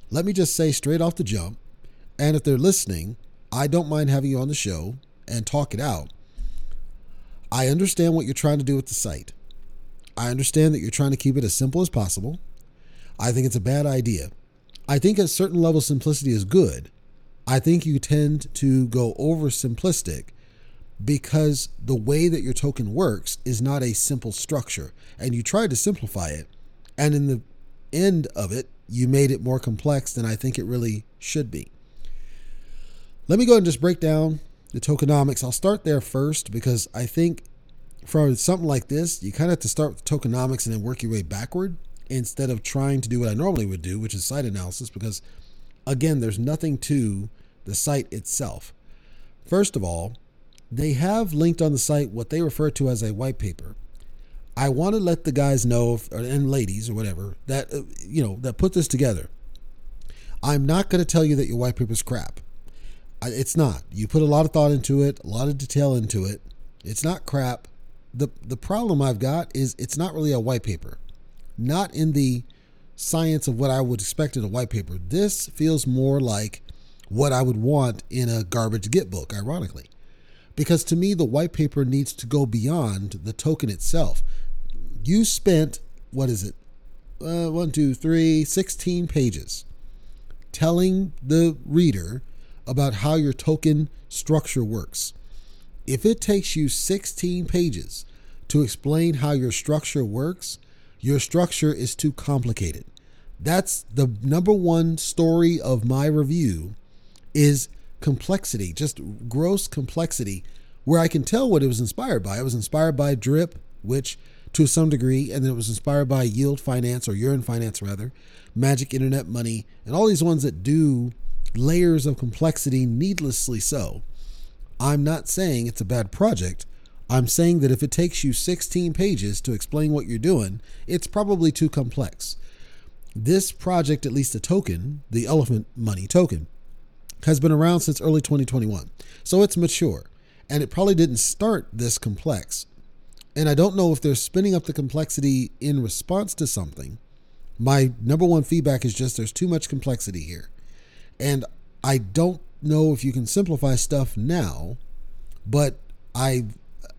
let me just say straight off the jump, and if they're listening, I don't mind having you on the show and talk it out I understand what you're trying to do with the site. I understand that you're trying to keep it as simple as possible. I think it's a bad idea. I think a certain level of simplicity is good. I think you tend to go over simplistic because the way that your token works is not a simple structure. And you tried to simplify it. And in the end of it, you made it more complex than I think it really should be. Let me go and just break down the tokenomics. I'll start there first because I think for something like this, you kind of have to start with tokenomics and then work your way backward instead of trying to do what I normally would do, which is site analysis, because again, there's nothing to the site itself. First of all, they have linked on the site what they refer to as a white paper. I want to let the guys know, and ladies or whatever, that uh, you know that put this together. I'm not going to tell you that your white paper is crap. It's not. You put a lot of thought into it, a lot of detail into it. It's not crap. the The problem I've got is it's not really a white paper, not in the science of what I would expect in a white paper. This feels more like what I would want in a garbage GitBook, ironically. Because to me, the white paper needs to go beyond the token itself. You spent, what is it? Uh, one, two, three, 16 pages telling the reader about how your token structure works. If it takes you 16 pages to explain how your structure works, your structure is too complicated. That's the number one story of my review is complexity, just gross complexity, where I can tell what it was inspired by. It was inspired by Drip, which to some degree, and then it was inspired by Yield Finance or Yearn Finance rather, Magic Internet Money, and all these ones that do layers of complexity needlessly so. I'm not saying it's a bad project. I'm saying that if it takes you 16 pages to explain what you're doing, it's probably too complex. This project, at least a token, the Elephant Money token, has been around since early 2021. So it's mature. And it probably didn't start this complex. And I don't know if they're spinning up the complexity in response to something. My number one feedback is just there's too much complexity here. And I don't know if you can simplify stuff now, but I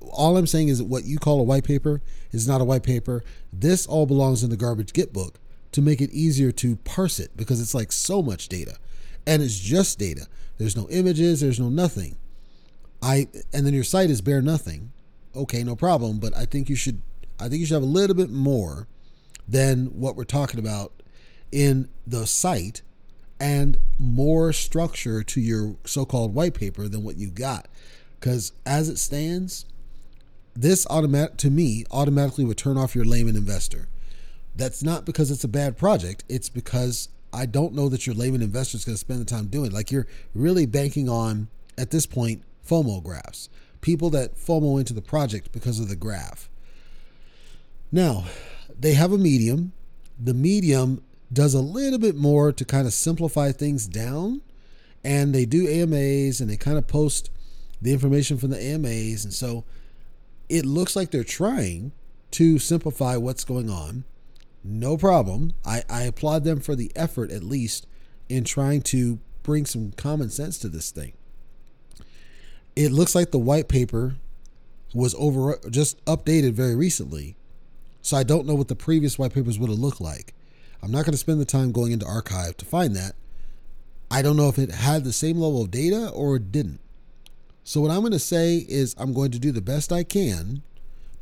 all I'm saying is that what you call a white paper is not a white paper. This all belongs in the garbage GitBook to make it easier to parse it because it's like so much data and it's just data. There's no images, there's no nothing. I and then your site is bare nothing. Okay, no problem, but I think you should I think you should have a little bit more than what we're talking about in the site and more structure to your so-called white paper than what you got. Cuz as it stands, this automatic to me automatically would turn off your layman investor. That's not because it's a bad project, it's because I don't know that your layman investor is going to spend the time doing. It. Like you're really banking on at this point FOMO graphs, people that FOMO into the project because of the graph. Now, they have a medium. The medium does a little bit more to kind of simplify things down, and they do AMAs and they kind of post the information from the AMAs, and so it looks like they're trying to simplify what's going on no problem. I, I applaud them for the effort, at least, in trying to bring some common sense to this thing. It looks like the white paper was over just updated very recently. So I don't know what the previous white papers would have looked like. I'm not going to spend the time going into archive to find that. I don't know if it had the same level of data or it didn't. So what I'm going to say is I'm going to do the best I can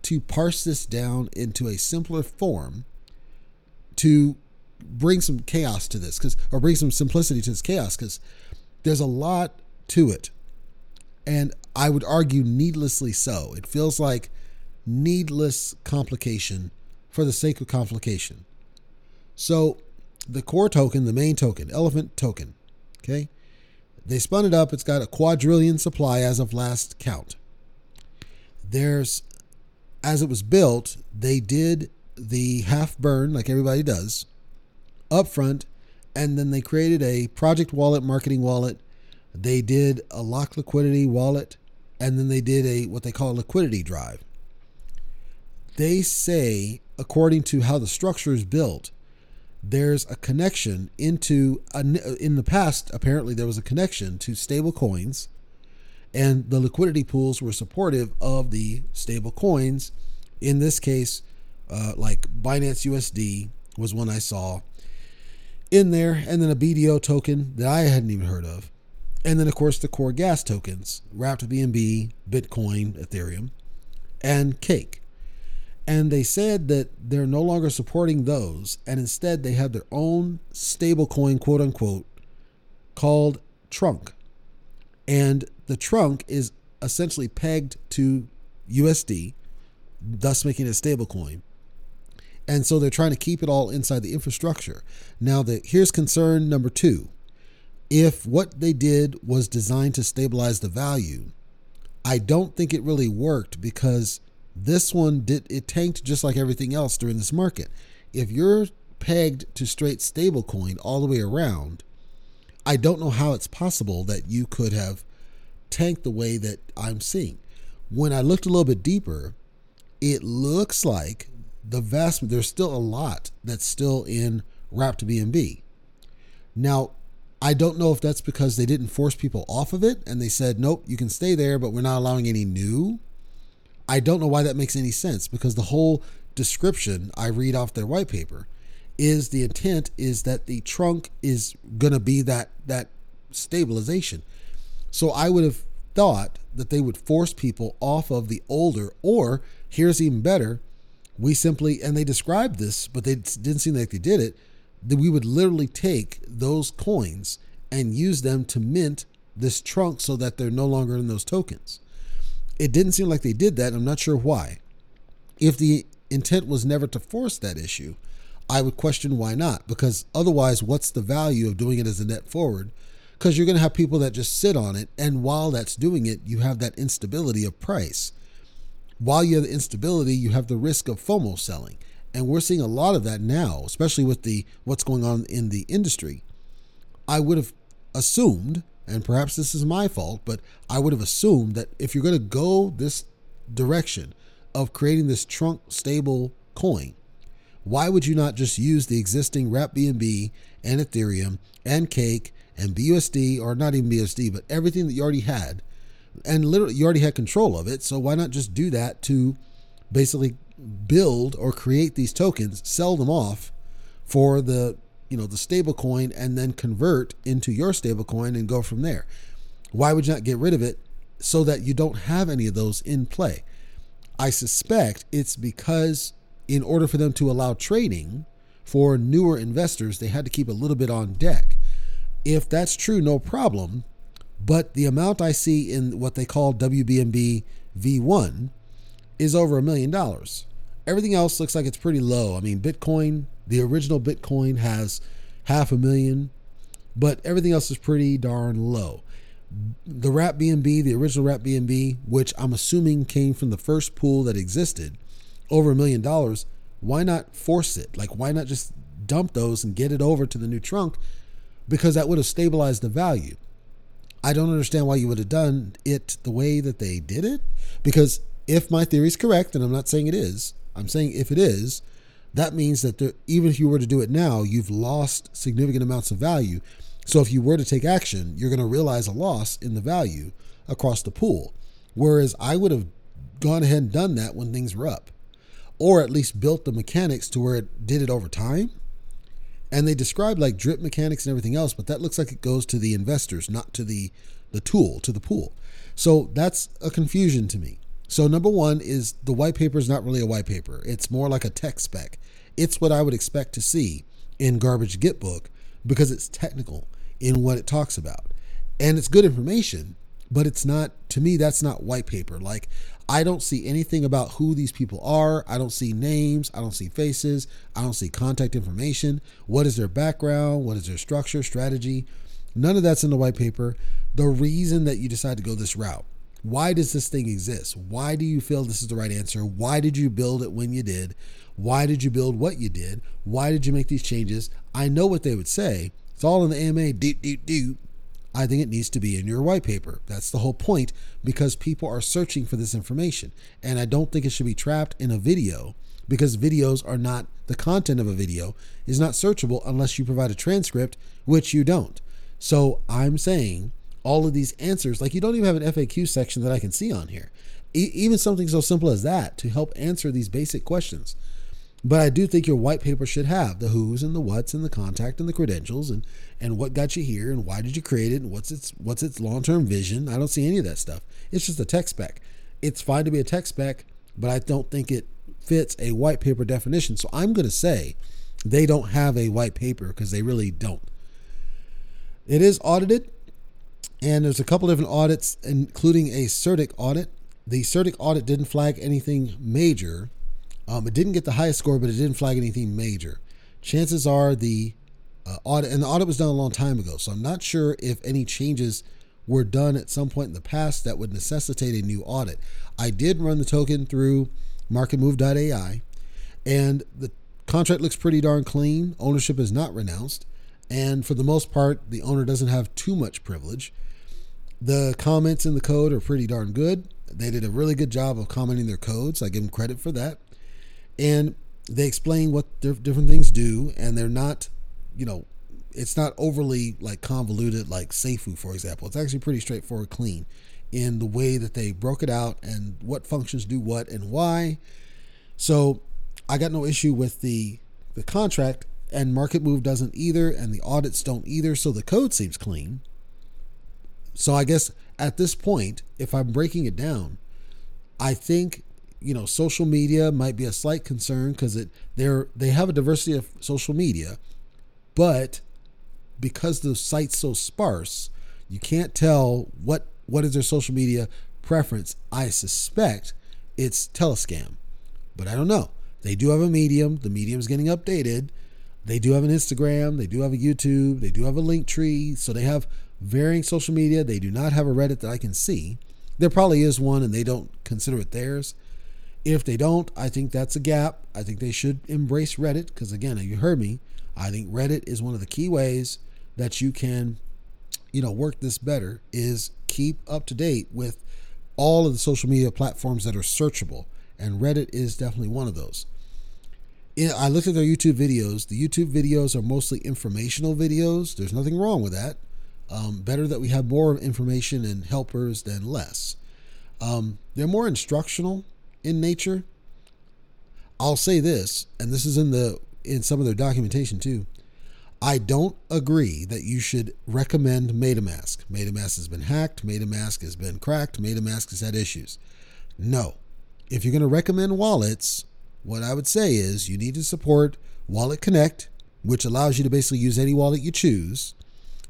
to parse this down into a simpler form to bring some chaos to this because or bring some simplicity to this chaos because there's a lot to it and i would argue needlessly so it feels like needless complication for the sake of complication so the core token the main token elephant token okay they spun it up it's got a quadrillion supply as of last count there's as it was built they did the half burn, like everybody does, upfront, and then they created a project wallet, marketing wallet. They did a lock liquidity wallet, and then they did a what they call a liquidity drive. They say, according to how the structure is built, there's a connection into in the past. Apparently, there was a connection to stable coins, And the liquidity pools were supportive of the stable coins. In this case, uh, like Binance USD was one I saw in there, and then a BDO token that I hadn't even heard of. And then, of course, the core gas tokens, Wrapped BNB, Bitcoin, Ethereum, and Cake. And they said that they're no longer supporting those, and instead they have their own stablecoin, quote unquote, called Trunk. And the trunk is essentially pegged to USD, thus making it a stablecoin. And so they're trying to keep it all inside the infrastructure. Now, the, here's concern number two. If what they did was designed to stabilize the value, I don't think it really worked because this one did it tanked just like everything else during this market. If you're pegged to straight stablecoin all the way around, I don't know how it's possible that you could have tanked the way that I'm seeing. When I looked a little bit deeper, it looks like the vast there's still a lot that's still in Wrapped BNB. Now, I don't know if that's because they didn't force people off of it and they said, nope, you can stay there, but we're not allowing any new. I don't know why that makes any sense because the whole description I read off their white paper is the intent is that the trunk is going to be that that stabilization. So I would have thought that they would force people off of the older or here's even better, we simply and they described this, but they didn't seem like they did it, that we would literally take those coins and use them to mint this trunk so that they're no longer in those tokens. It didn't seem like they did that. I'm not sure why. If the intent was never to force that issue, I would question why not. Because otherwise, what's the value of doing it as a net forward? Because you're going to have people that just sit on it. And while that's doing it, you have that instability of price. While you have the instability, you have the risk of FOMO selling. And we're seeing a lot of that now, especially with the what's going on in the industry. I would have assumed and perhaps this is my fault, but I would have assumed that if you're going to go this direction of creating this trunk stable coin, why would you not just use the existing Wrap and Ethereum and Cake and BUSD, or not even BUSD, but everything that you already had, and literally you already had control of it. So why not just do that to basically build or create these tokens, sell them off for the you know the stable coin and then convert into your stable coin and go from there. Why would you not get rid of it so that you don't have any of those in play? I suspect it's because in order for them to allow trading for newer investors they had to keep a little bit on deck. If that's true no problem. But the amount i see in what they call WBNB v1 is over a million dollars. Everything else looks like it's pretty low. I mean bitcoin the original Bitcoin has half a million, but everything else is pretty darn low. The Wrap BNB, the original Wrap BNB, which I'm assuming came from the first pool that existed, over a million dollars. Why not force it? Like, why not just dump those and get it over to the new trunk? Because that would have stabilized the value. I don't understand why you would have done it the way that they did it. Because if my theory is correct, and I'm not saying it is, I'm saying if it is, that means that there, even if you were to do it now, you've lost significant amounts of value. So if you were to take action, you're going to realize a loss in the value across the pool. Whereas I would have gone ahead and done that when things were up, or at least built the mechanics to where it did it over time. And they describe like drip mechanics and everything else, but that looks like it goes to the investors, not to the the tool, to the pool. So that's a confusion to me. So number one is the white paper is not really a white paper. It's more like a tech spec. It's what I would expect to see in Garbage GitBook because it's technical in what it talks about. And it's good information, but it's not to me that's not white paper. Like I don't see anything about who these people are. I don't see names, I don't see faces, I don't see contact information. What is their background? What is their structure, strategy? None of that's in the white paper. The reason that you decide to go this route why does this thing exist? Why do you feel this is the right answer? Why did you build it when you did? Why did you build what you did? Why did you make these changes? I know what they would say. It's all in the AMA. Doot, doot, doot. I think it needs to be in your white paper. That's the whole point because people are searching for this information. And I don't think it should be trapped in a video because videos are not the content of a video is not searchable unless you provide a transcript, which you don't. So I'm saying all of these answers. Like you don't even have an FAQ section that I can see on here. E- even something so simple as that to help answer these basic questions. But I do think your white paper should have the who's and the what's and the contact and the credentials and and what got you here and why did you create it and what's its what's its long-term vision. I don't see any of that stuff. It's just a tech spec. It's fine to be a tech spec, but I don't think it fits a white paper definition. So I'm going to say they don't have a white paper because they really don't. It is audited, and there's a couple different audits, including a CertiK audit. The CertiK audit didn't flag anything major. Um, it didn't get the highest score, but it didn't flag anything major. Chances are the uh, audit, and the audit was done a long time ago, so I'm not sure if any changes were done at some point in the past that would necessitate a new audit. I did run the token through marketmove.ai, and the contract looks pretty darn clean. Ownership is not renounced, and for the most part, the owner doesn't have too much privilege. The comments in the code are pretty darn good. They did a really good job of commenting their codes. I give them credit for that. And they explain what different things do, and they're not, you know, it's not overly like convoluted like Seifu, for example. It's actually pretty straightforward, clean in the way that they broke it out and what functions do what and why. So I got no issue with the the contract and market move doesn't either and the audits don't either so the code seems clean so i guess at this point if i'm breaking it down i think you know social media might be a slight concern because it they're they have a diversity of social media but because the site's so sparse you can't tell what what is their social media preference. I suspect it's telescam but i don't know. They do have a medium. The medium's getting updated. They do have an instagram. They do have a youtube. They do have a link tree so they have varying social media they do not have a reddit that i can see there probably is one and they don't consider it theirs if they don't, I think that's a gap. I think they should embrace Reddit because, again, you heard me. I think Reddit is one of the key ways that you can, you know, work this better. Is keep up to date with all of the social media platforms that are searchable, and Reddit is definitely one of those. I looked at their YouTube videos. The YouTube videos are mostly informational videos. There's nothing wrong with that. Um, better that we have more information and helpers than less. Um, they're more instructional in nature. I'll say this, and this is in the in some of their documentation too. I don't agree that you should recommend MetaMask. MetaMask has been hacked, MetaMask has been cracked, MetaMask has had issues. No. If you're going to recommend wallets, what I would say is you need to support Wallet Connect, which allows you to basically use any wallet you choose.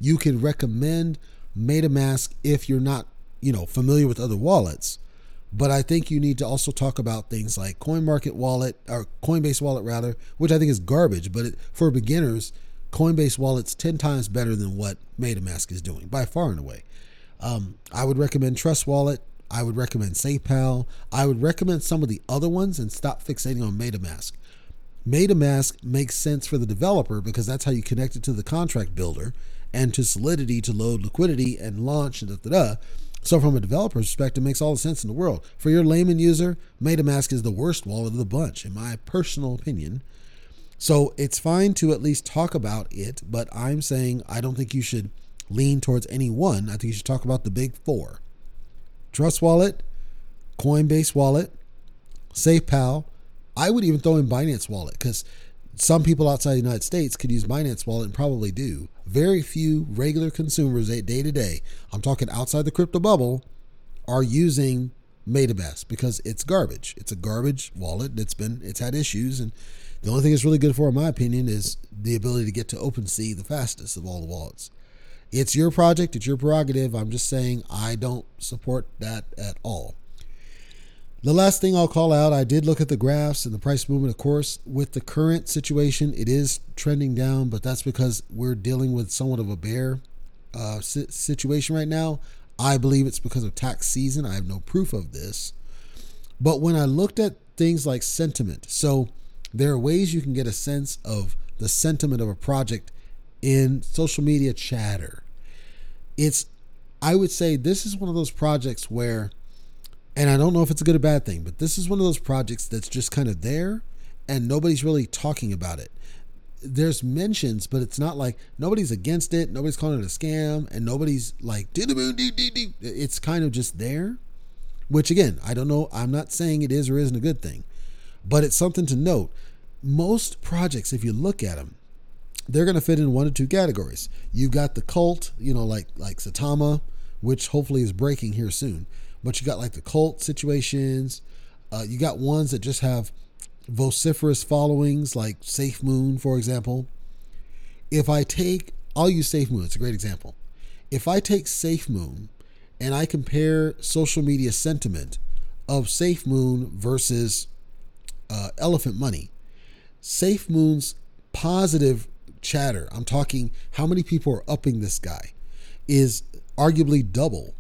You can recommend MetaMask if you're not, you know, familiar with other wallets. But I think you need to also talk about things like CoinMarket Wallet or Coinbase Wallet rather, which I think is garbage. But it, for beginners, Coinbase Wallet's ten times better than what MetaMask is doing by far and away. Um, I would recommend Trust Wallet. I would recommend SafePal. I would recommend some of the other ones and stop fixating on MetaMask. MetaMask makes sense for the developer because that's how you connect it to the contract builder and to Solidity to load liquidity and launch and da da da. So, from a developer perspective, it makes all the sense in the world. For your layman user, MetaMask is the worst wallet of the bunch, in my personal opinion. So, it's fine to at least talk about it, but I'm saying I don't think you should lean towards any one. I think you should talk about the big four Trust Wallet, Coinbase Wallet, SafePal. I would even throw in Binance Wallet because some people outside the United States could use Binance Wallet and probably do. Very few regular consumers day to day, I'm talking outside the crypto bubble, are using MetaMask because it's garbage. It's a garbage wallet. It's been it's had issues, and the only thing it's really good for, in my opinion, is the ability to get to OpenSea the fastest of all the wallets. It's your project. It's your prerogative. I'm just saying I don't support that at all. The last thing I'll call out, I did look at the graphs and the price movement, of course. With the current situation, it is trending down, but that's because we're dealing with somewhat of a bear uh, situation right now. I believe it's because of tax season. I have no proof of this. But when I looked at things like sentiment, so there are ways you can get a sense of the sentiment of a project in social media chatter. It's, I would say, this is one of those projects where and I don't know if it's a good or bad thing, but this is one of those projects that's just kind of there and nobody's really talking about it. there's mentions, but it's not like nobody's against it, nobody's calling it a scam, and nobody's like do the moon, do, do, do. It's kind of just there. Which again, I don't know. I'm not saying it is or isn't a good thing, but it's something to note. Most projects, if you look at them, they're going to fit in one or two categories. You've got the cult, you know, like like Saitama, which hopefully is breaking here soon. But you got like the cult situations. Uh, you got ones that just have vociferous followings, like Safe Moon, for example. If I take, I'll use Safe Moon. It's a great example. If I take Safe Moon and I compare social media sentiment of Safe Moon versus uh, Elephant Money, Safe Moon's positive chatter, I'm talking how many people are upping this guy, is arguably double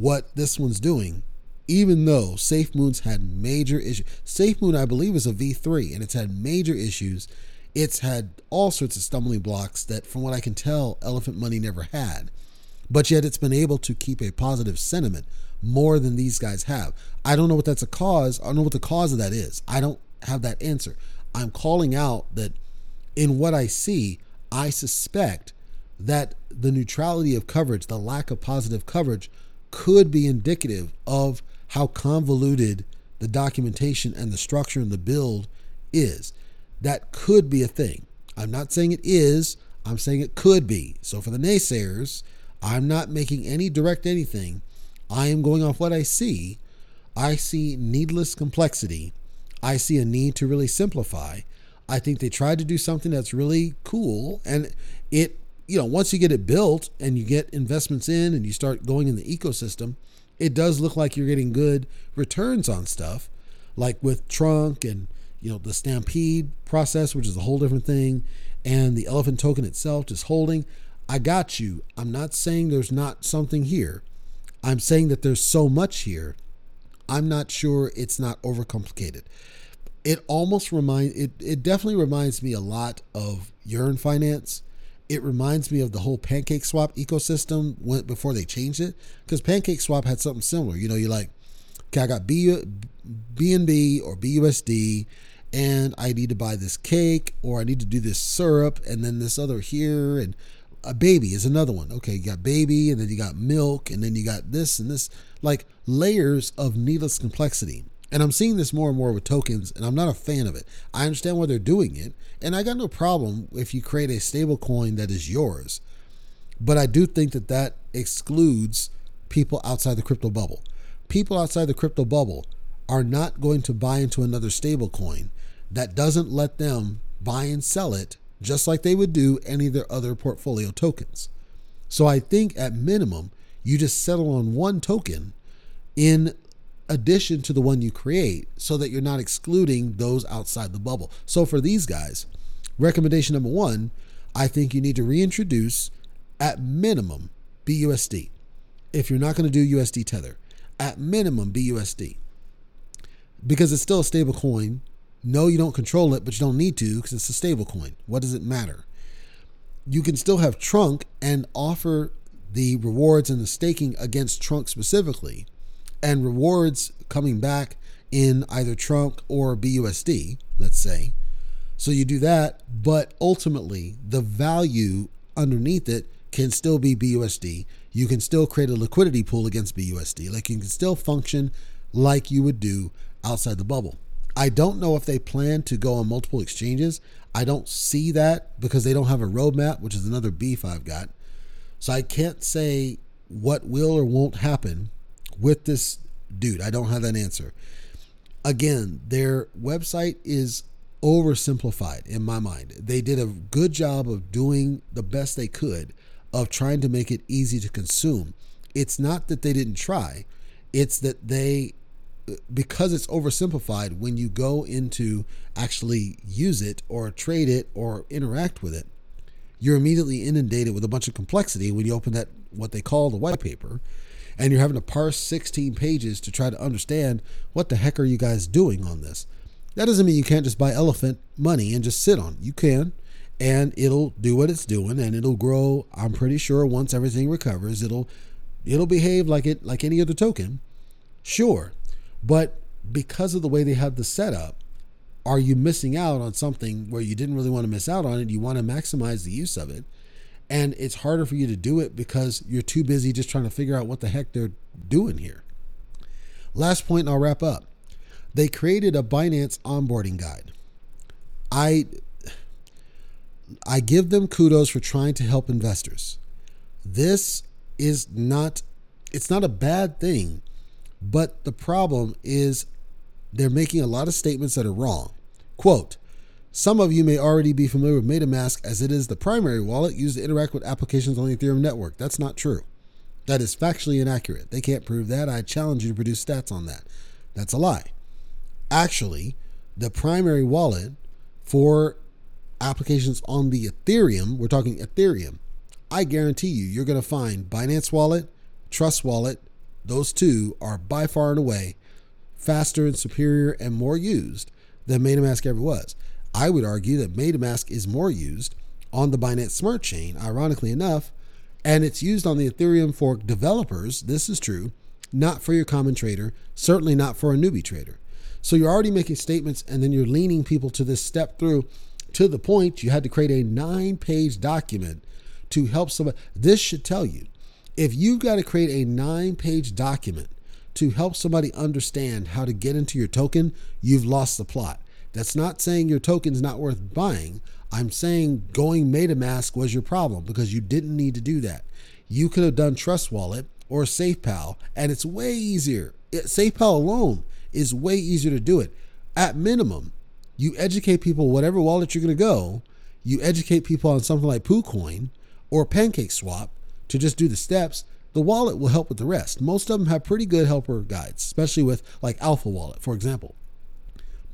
what this one's doing, even though Safe Moon's had major issues. Safe Moon, I believe, is a V3 and it's had major issues. It's had all sorts of stumbling blocks that, from what I can tell, Elephant Money never had. But yet it's been able to keep a positive sentiment more than these guys have. I don't know what that's a cause. I don't know what the cause of that is. I don't have that answer. I'm calling out that in what I see, I suspect that the neutrality of coverage, the lack of positive coverage, could be indicative of how convoluted the documentation and the structure and the build is. That could be a thing. I'm not saying it is, I'm saying it could be. So for the naysayers, I'm not making any direct anything. I am going off what I see. I see needless complexity. I see a need to really simplify. I think they tried to do something that's really cool and it you know, once you get it built and you get investments in and you start going in the ecosystem, it does look like you're getting good returns on stuff, like with Trunk and you know the Stampede process, which is a whole different thing, and the Elephant token itself just holding. I got you. I'm not saying there's not something here. I'm saying that there's so much here. I'm not sure it's not overcomplicated. It almost reminds it. It definitely reminds me a lot of Yearn Finance it reminds me of the whole pancake swap ecosystem went before they changed it. Because pancake swap had something similar. You know you're like okay i got B, bnb or busd and i need to buy this cake or i need to do this syrup and then this other here and a baby is another one. Okay you got baby and then you got milk and then you got this and this. Like layers of needless complexity and I'm seeing this more and more with tokens, and I'm not a fan of it. I understand why they're doing it, and I got no problem if you create a stable coin that is yours. But I do think that that excludes people outside the crypto bubble. People outside the crypto bubble are not going to buy into another stable coin that doesn't let them buy and sell it just like they would do any of their other portfolio tokens. So I think at minimum, you just settle on one token in addition to the one you create so that you're not excluding those outside the bubble. So for these guys, recommendation number one, I think you need to reintroduce at minimum BUSD. If you're not going to do USD Tether, at minimum BUSD. Because it's still a stable coin. No, you don't control it, but you don't need to because it's a stable coin. What does it matter? You can still have Trunk and offer the rewards and the staking against Trunk specifically and rewards coming back in either Trunk or BUSD, let's say. So you do that, but ultimately the value underneath it can still be BUSD. You can still create a liquidity pool against BUSD. Like you can still function like you would do outside the bubble. I don't know if they plan to go on multiple exchanges. I don't see that because they don't have a roadmap, which is another beef I've got. So I can't say what will or won't happen with this dude. I don't have that answer. Again, their website is oversimplified in my mind. They did a good job of doing the best they could of trying to make it easy to consume. It's not that they didn't try, it's that they because it's oversimplified when you go into actually use it or trade it or interact with it you're immediately inundated with a bunch of complexity when you open that what they call the white paper and you're having to parse 16 pages to try to understand what the heck are you guys doing on this. That doesn't mean you can't just buy elephant money and just sit on. You can, and it'll do what it's doing, and it'll grow. I'm pretty sure once everything recovers, it'll it'll behave like it like any other token. Sure, but because of the way they have the setup, are you missing out on something where you didn't really want to miss out on it? You want to maximize the use of it. And it's harder for you to do it because you're too busy just trying to figure out what the heck they're doing here. Last point, and I'll wrap up. They created a Binance onboarding guide. I I give them kudos for trying to help investors. This is not it's not a bad thing, but the problem is they're making a lot of statements that are wrong. Quote, some of you may already be familiar with MetaMask as it is the primary wallet used to interact with applications on the Ethereum network. That's not true. That is factually inaccurate. They can't prove that. I challenge you to produce stats on that. That's a lie. Actually, the primary wallet for applications on the Ethereum, we're talking Ethereum, I guarantee you, you're going to find Binance Wallet, Trust Wallet. Those two are by far and away faster and superior and more used than MetaMask ever was. I would argue that MetaMask is more used on the Binance Smart Chain, ironically enough, and it's used on the Ethereum fork developers. This is true, not for your common trader, certainly not for a newbie trader. So you're already making statements and then you're leaning people to this step through to the point you had to create a nine page document to help somebody. This should tell you if you've got to create a nine page document to help somebody understand how to get into your token, you've lost the plot. That's not saying your token's not worth buying. I'm saying going MetaMask was your problem because you didn't need to do that. You could have done Trust Wallet or SafePal, and it's way easier. SafePal alone is way easier to do it. At minimum, you educate people whatever wallet you're going to go. You educate people on something like PooCoin or PancakeSwap to just do the steps the wallet will help with the rest. Most of them have pretty good helper guides, especially with like Alpha Wallet, for example.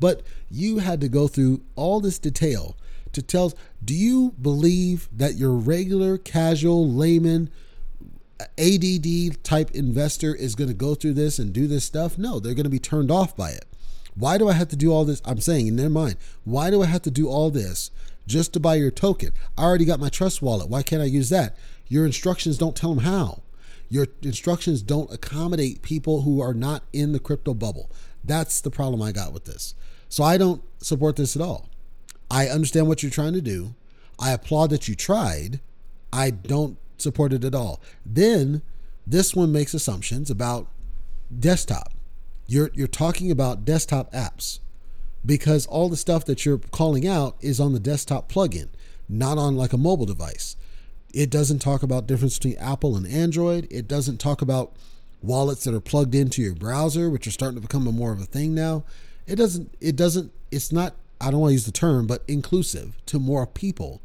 But you had to go through all this detail to tell do you believe that your regular casual layman ADD type investor is going to go through this and do this stuff? No, they're going to be turned off by it. Why do I have to do all this? I'm saying in their mind, why do I have to do all this just to buy your token? I already got my trust wallet. Why can't I use that? Your instructions don't tell them how. Your instructions don't accommodate people who are not in the crypto bubble. That's the problem I got with this. So I don't support this at all. I understand what you're trying to do. I applaud that you tried. I don't support it at all. Then this one makes assumptions about desktop. You're you're talking about desktop apps because all the stuff that you're calling out is on the desktop plugin, not on like a mobile device. It doesn't talk about difference between Apple and Android. It doesn't talk about wallets that are plugged into your browser, which are starting to become a more of a thing now. It doesn't it doesn't it's not I don't want to use the term, but inclusive to more people.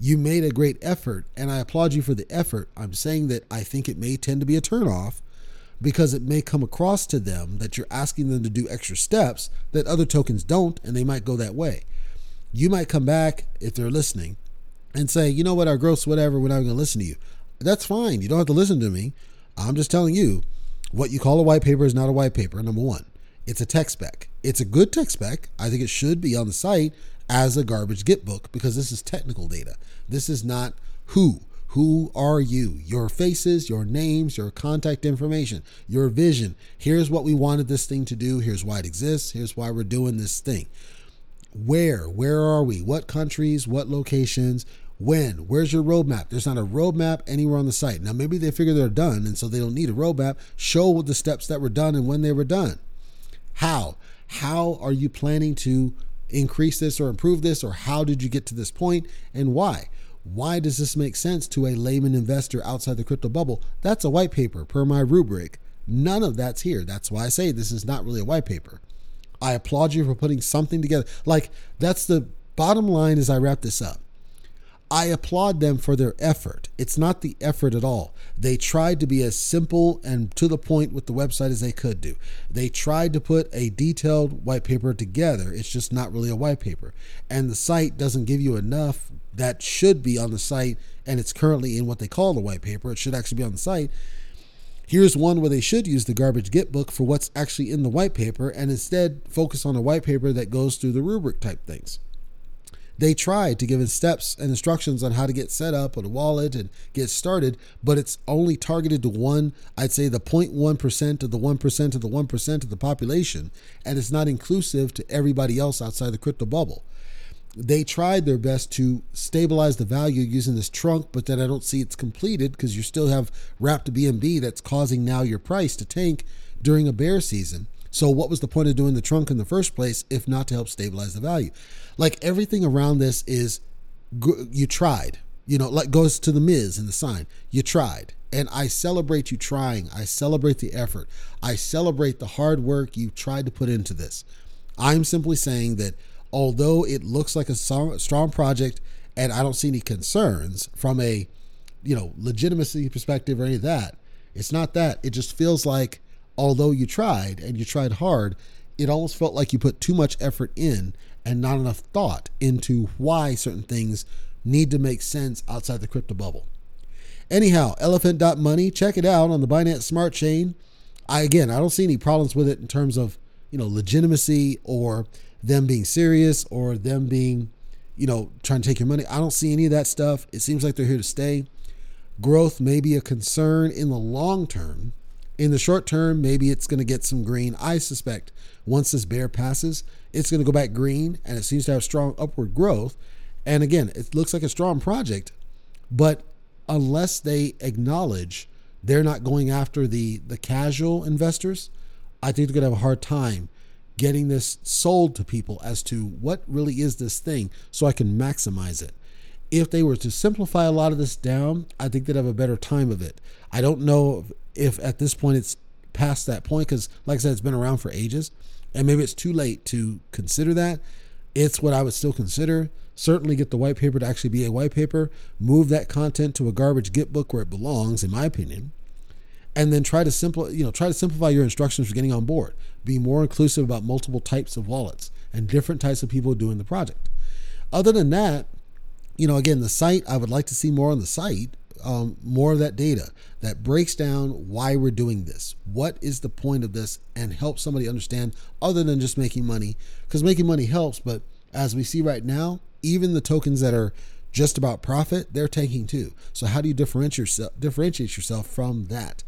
You made a great effort and I applaud you for the effort. I'm saying that I think it may tend to be a turnoff because it may come across to them that you're asking them to do extra steps that other tokens don't and they might go that way. You might come back if they're listening and say, you know what, our growth's whatever, we're not going to listen to you. That's fine. You don't have to listen to me. I'm just telling you what you call a white paper is not a white paper, number one. It's a tech spec. It's a good tech spec. I think it should be on the site as a garbage GitBook because this is technical data. This is not who. Who are you? Your faces, your names, your contact information, your vision. Here's what we wanted this thing to do. Here's why it exists. Here's why we're doing this thing. Where? Where are we? What countries? What locations? When? Where's your roadmap? There's not a roadmap anywhere on the site. Now, maybe they figure they're done, and so they don't need a roadmap. Show the steps that were done and when they were done. How? How are you planning to increase this or improve this, or how did you get to this point, and why? Why does this make sense to a layman investor outside the crypto bubble? That's a white paper per my rubric. None of that's here. That's why I say this is not really a white paper. I applaud you for putting something together. Like, that's the bottom line as I wrap this up. I applaud them for their effort. It's not the effort at all. They tried to be as simple and to the point with the website as they could do. They tried to put a detailed white paper together. It's just not really a white paper. And the site doesn't give you enough that should be on the site, and it's currently in what they call the white paper. It should actually be on the site. Here's one where they should use the garbage GitBook for what's actually in the white paper and instead focus on a white paper that goes through the rubric type things. They tried to give steps and instructions on how to get set up on a wallet and get started, but it's only targeted to one, I'd say the 0.1% of the 1% of the 1% of the population, and it's not inclusive to everybody else outside the crypto bubble. They tried their best to stabilize the value using this trunk, but then I don't see it's completed because you still have wrapped BNB that's causing now your price to tank during a bear season. So, what was the point of doing the trunk in the first place if not to help stabilize the value? Like everything around this is you tried, you know, like goes to the Miz in the sign. You tried. And I celebrate you trying. I celebrate the effort. I celebrate the hard work you tried to put into this. I'm simply saying that although it looks like a strong project and I don't see any concerns from a, you know, legitimacy perspective or any of that, it's not that. It just feels like although you tried and you tried hard, it almost felt like you put too much effort in and not enough thought into why certain things need to make sense outside the crypto bubble. Anyhow, elephant.money, check it out on the Binance Smart Chain. I again, I don't see any problems with it in terms of, you know, legitimacy or them being serious or them being, you know, trying to take your money. I don't see any of that stuff. It seems like they're here to stay. Growth may be a concern in the long term, in the short term, maybe it's going to get some green. I suspect once this bear passes, it's going to go back green and it seems to have strong upward growth. And again, it looks like a strong project, but unless they acknowledge they're not going after the the casual investors, I think they're going to have a hard time getting this sold to people as to what really is this thing so I can maximize it. If they were to simplify a lot of this down, I think they'd have a better time of it. I don't know if at this point it's past that point because like i said it's been around for ages and maybe it's too late to consider that. It's what i would still consider. Certainly get the white paper to actually be a white paper. Move that content to a garbage GitBook where it belongs in my opinion. And then try to simple you know try to simplify your instructions for getting on board. Be more inclusive about multiple types of wallets and different types of people doing the project. Other than that you know again the site i would like to see more on the site um, more of that data that breaks down why we're doing this. What is the point of this? And help somebody understand other than just making money. Because making money helps, but as we see right now, even the tokens that are just about profit, they're taking too. So how do you differentiate yourself, differentiate yourself from that?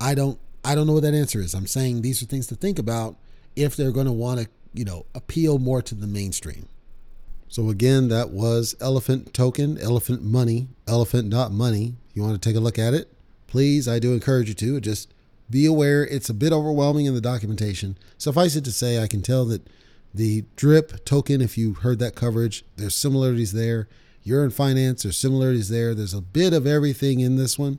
I don't I don't know what that answer is. I'm saying these are things to think about if they're going to want to, you know, appeal more to the mainstream. So again, that was Elephant Token, Elephant Money, Elephant Money. You want to take a look at it? Please, I do encourage you to. Just be aware it's a bit overwhelming in the documentation. Suffice it to say, I can tell that the drip token, if you heard that coverage, there's similarities there. Yearn Finance, there's similarities there. There's a bit of everything in this one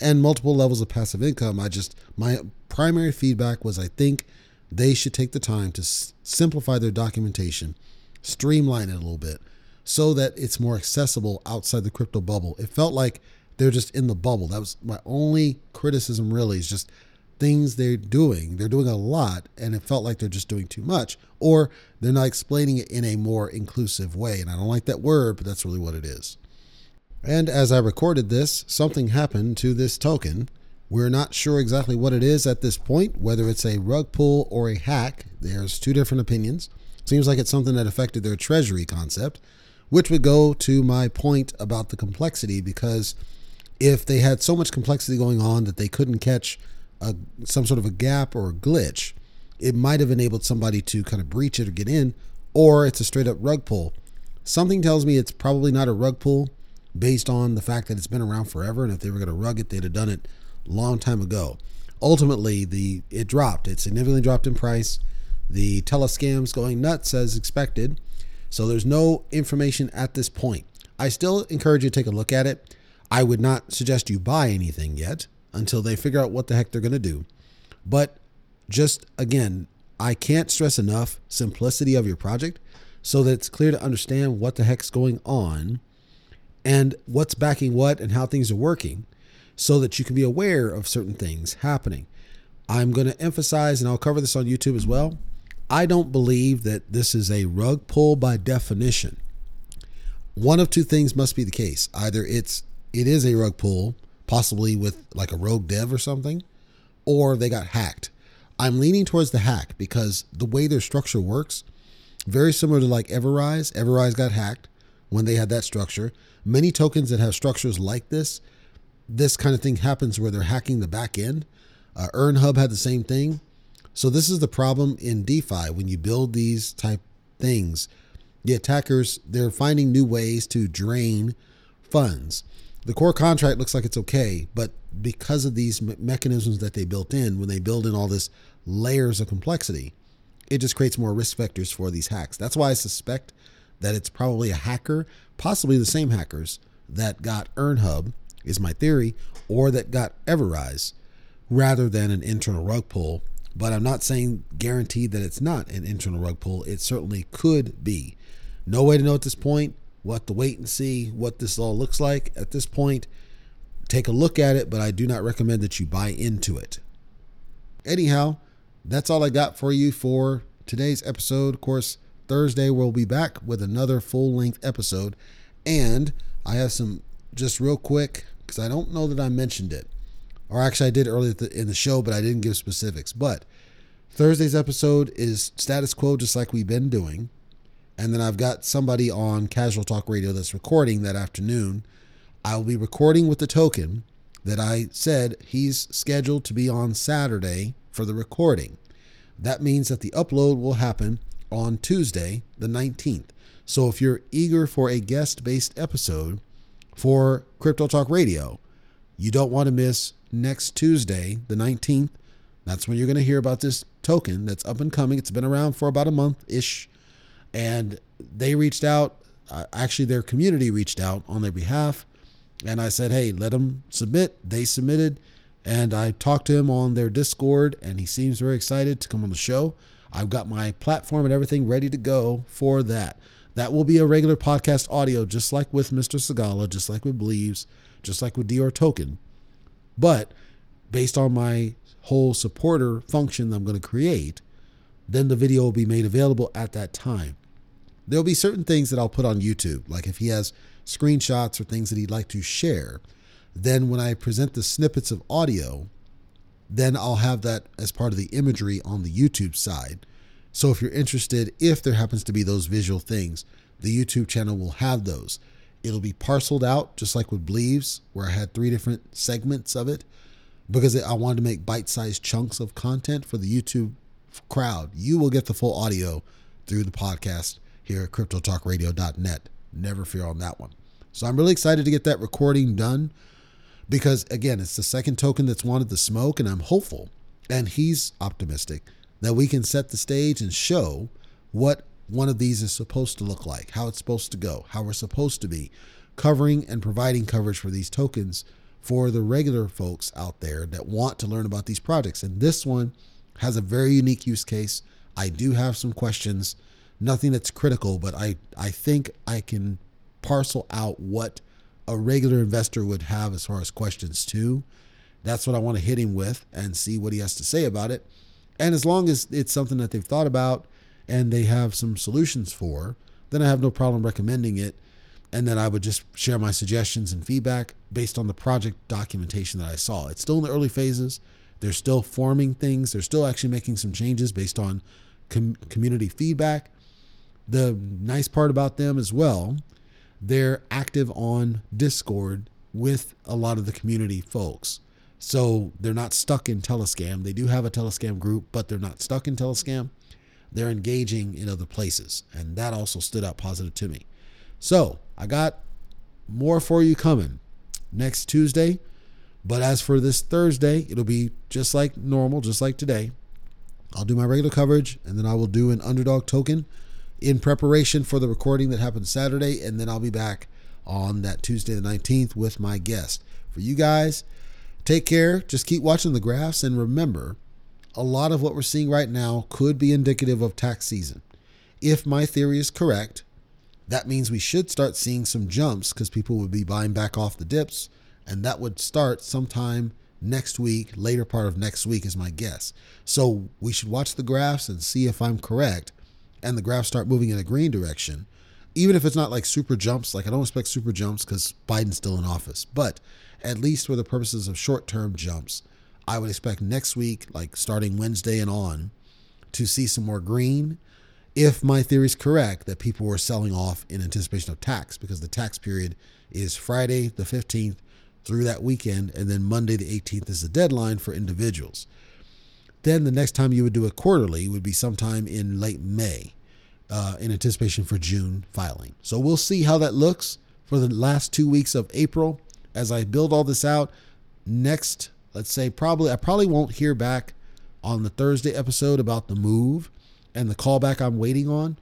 and multiple levels of passive income. I just, my primary feedback was I think they should take the time to s- simplify their documentation streamline it a little bit so that it's more accessible outside the crypto bubble. It felt like they're just in the bubble. That was my only criticism, really, is just things they're doing. They're doing a lot, and it felt like they're just doing too much, or they're not explaining it in a more inclusive way. And I don't like that word, but that's really what it is. And as I recorded this, something happened to this token. We're not sure exactly what it is at this point, whether it's a rug pull or a hack. There's two different opinions. Seems like it's something that affected their treasury concept, which would go to my point about the complexity because if they had so much complexity going on that they couldn't catch a, some sort of a gap or a glitch, it might have enabled somebody to kind of breach it or get in, or it's a straight up rug pull. Something tells me it's probably not a rug pull based on the fact that it's been around forever, and if they were going to rug it, they'd have done it long time ago. Ultimately, the it dropped. It significantly dropped in price. The telescams going nuts as expected. So there's no information at this point. I still encourage you to take a look at it. I would not suggest you buy anything yet until they figure out what the heck they're going to do. But just again, I can't stress enough simplicity of your project so that it's clear to understand what the heck's going on and what's backing what and how things are working so that you can be aware of certain things happening. I'm going to emphasize, and I'll cover this on YouTube as well, I don't believe that this is a rug pull by definition. One of two things must be the case. Either it's it is a rug pull, possibly with like a rogue dev or something, or they got hacked. I'm leaning towards the hack because the way their structure works, Very similar to like Everrise. Everrise got hacked when they had that structure. Many tokens that have structures like this, this kind of thing happens where they're hacking the back end. Uh, EarnHub had the same thing. So this is the problem in DeFi when you build these type things. The attackers they're finding new ways to drain funds. The core contract looks like it's okay, but because of these me- mechanisms that they built in, when they build in all this layers of complexity, it just creates more risk vectors for these hacks. That's why I suspect that it's probably a hacker, possibly the same hackers that got EarnHub, is my theory, or that got Everrise, rather than an internal rug pull but I'm not saying guaranteed that it's not an internal rug pull. It certainly could be. No way to know at this point. Have to wait and see what this all looks like. At this point, take a look at it, but I do not recommend that you buy into it. Anyhow, that's all I got for you for today's episode. Of course, Thursday we'll be back with another full length episode. And I have some just real quick, because I don't know that I mentioned it or actually I did earlier in the show, but I didn't give specifics. But Thursday's episode is status quo, just like we've been doing. And then I've got somebody on Casual Talk Radio that's recording that afternoon. I'll be recording with the token that I said he's scheduled to be on Saturday for the recording. That means that the upload will happen on Tuesday, the 19th. So if you're eager for a guest based episode for Crypto Talk Radio, you don't want to miss next Tuesday, the 19th. That's when you're going to hear about this token that's up and coming. It's been around for about a month ish. And they reached out. Uh, actually, their community reached out on their behalf. And I said, hey, let them submit. They submitted. And I talked to him on their Discord, and he seems very excited to come on the show. I've got my platform and everything ready to go for that. That will be a regular podcast audio, just like with Mr. Segala, just like with Believes, just like with Dior Token. But based on my whole supporter function that I'm going to create, then the video will be made available at that time. There'll be certain things that I'll put on YouTube, like if he has screenshots or things that he'd like to share. Then when I present the snippets of audio, then I'll have that as part of the imagery on the YouTube side. So if you're interested, if there happens to be those visual things, the YouTube channel will have those. It'll be parceled out, just like with Believes, where I had three different segments of it, because I wanted to make bite sized chunks of content for the YouTube crowd. You will get the full audio through the podcast here at CryptoTalkRadio.net. Never fear on that one. So I'm really excited to get that recording done because, again, it's the second token that's wanted the smoke, and I'm hopeful, and he's optimistic, that we can set the stage and show what one of these is supposed to look like, how it's supposed to go, how we're supposed to be covering and providing coverage for these tokens for the regular folks out there that want to learn about these projects. And this one has a very unique use case. I do have some questions, nothing that's critical, but I, I think I can parcel out what a regular investor would have as far as questions too. That's what I want to hit him with and see what he has to say about it. And as long as it's something that they've thought about and they have some solutions for, then I have no problem recommending it. And then I would just share my suggestions and feedback based on the project documentation that I saw. It's still in the early phases. They're still forming things. They're still actually making some changes based on com- community feedback. The nice part about them as well, they're active on Discord with a lot of the community folks. So they're not stuck in Telescam. They do have a Telescam group, but they're not stuck in Telescam they're engaging in other places. And that also stood out positive to me. So I got more for you coming next Tuesday. But as for this Thursday, it'll be just like normal, just like today. I'll do my regular coverage and then I will do an underdog token in preparation for the recording that happens Saturday. And then I'll be back on that Tuesday, the 19th, with my guest. For you guys, take care. Just keep watching the graphs and remember a lot of what we're seeing right now could be indicative of tax season. If my theory is correct, that means we should start seeing some jumps because people would be buying back off the dips, and that would start sometime next week, later part of next week is my guess. So we should watch the graphs and see if I'm correct, and the graphs start moving in a green direction. Even if it's not like super jumps, like I don't expect super jumps because Biden's still in office, but at least for the purposes of short term jumps, I would expect next week, like starting Wednesday and on, to see some more green. if my theory is correct that people were selling off in anticipation of tax because the tax period is Friday the 15th through that weekend, and then Monday the 18th is the deadline for individuals. Then the next time you would do a quarterly would be sometime in late May uh, in anticipation for June filing. So we'll see how that looks for the last two weeks of April as I build all this out. Next, let's say probably, I probably won't hear back on the Thursday episode about the move and the callback I'm waiting on.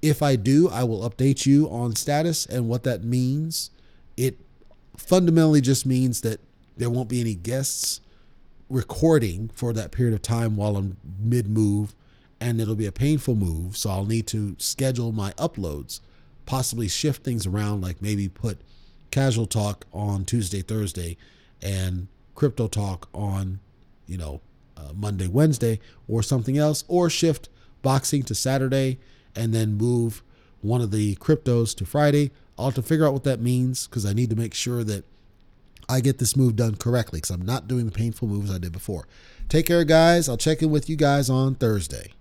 If I do, I will update you on status and what that means. It fundamentally just means that there won't be any guests recording for that period of time while I'm mid move, and it'll be a painful move. So I'll need to schedule my uploads, possibly shift things around, like maybe put casual talk on Tuesday, Thursday, and crypto talk on, you know, uh, Monday, Wednesday, or something else, or shift boxing to Saturday and then move one of the cryptos to Friday. I'll have to figure out what that means because I need to make sure that I get this move done correctly because I'm not doing the painful moves I did before. Take care, guys. I'll check in with you guys on Thursday.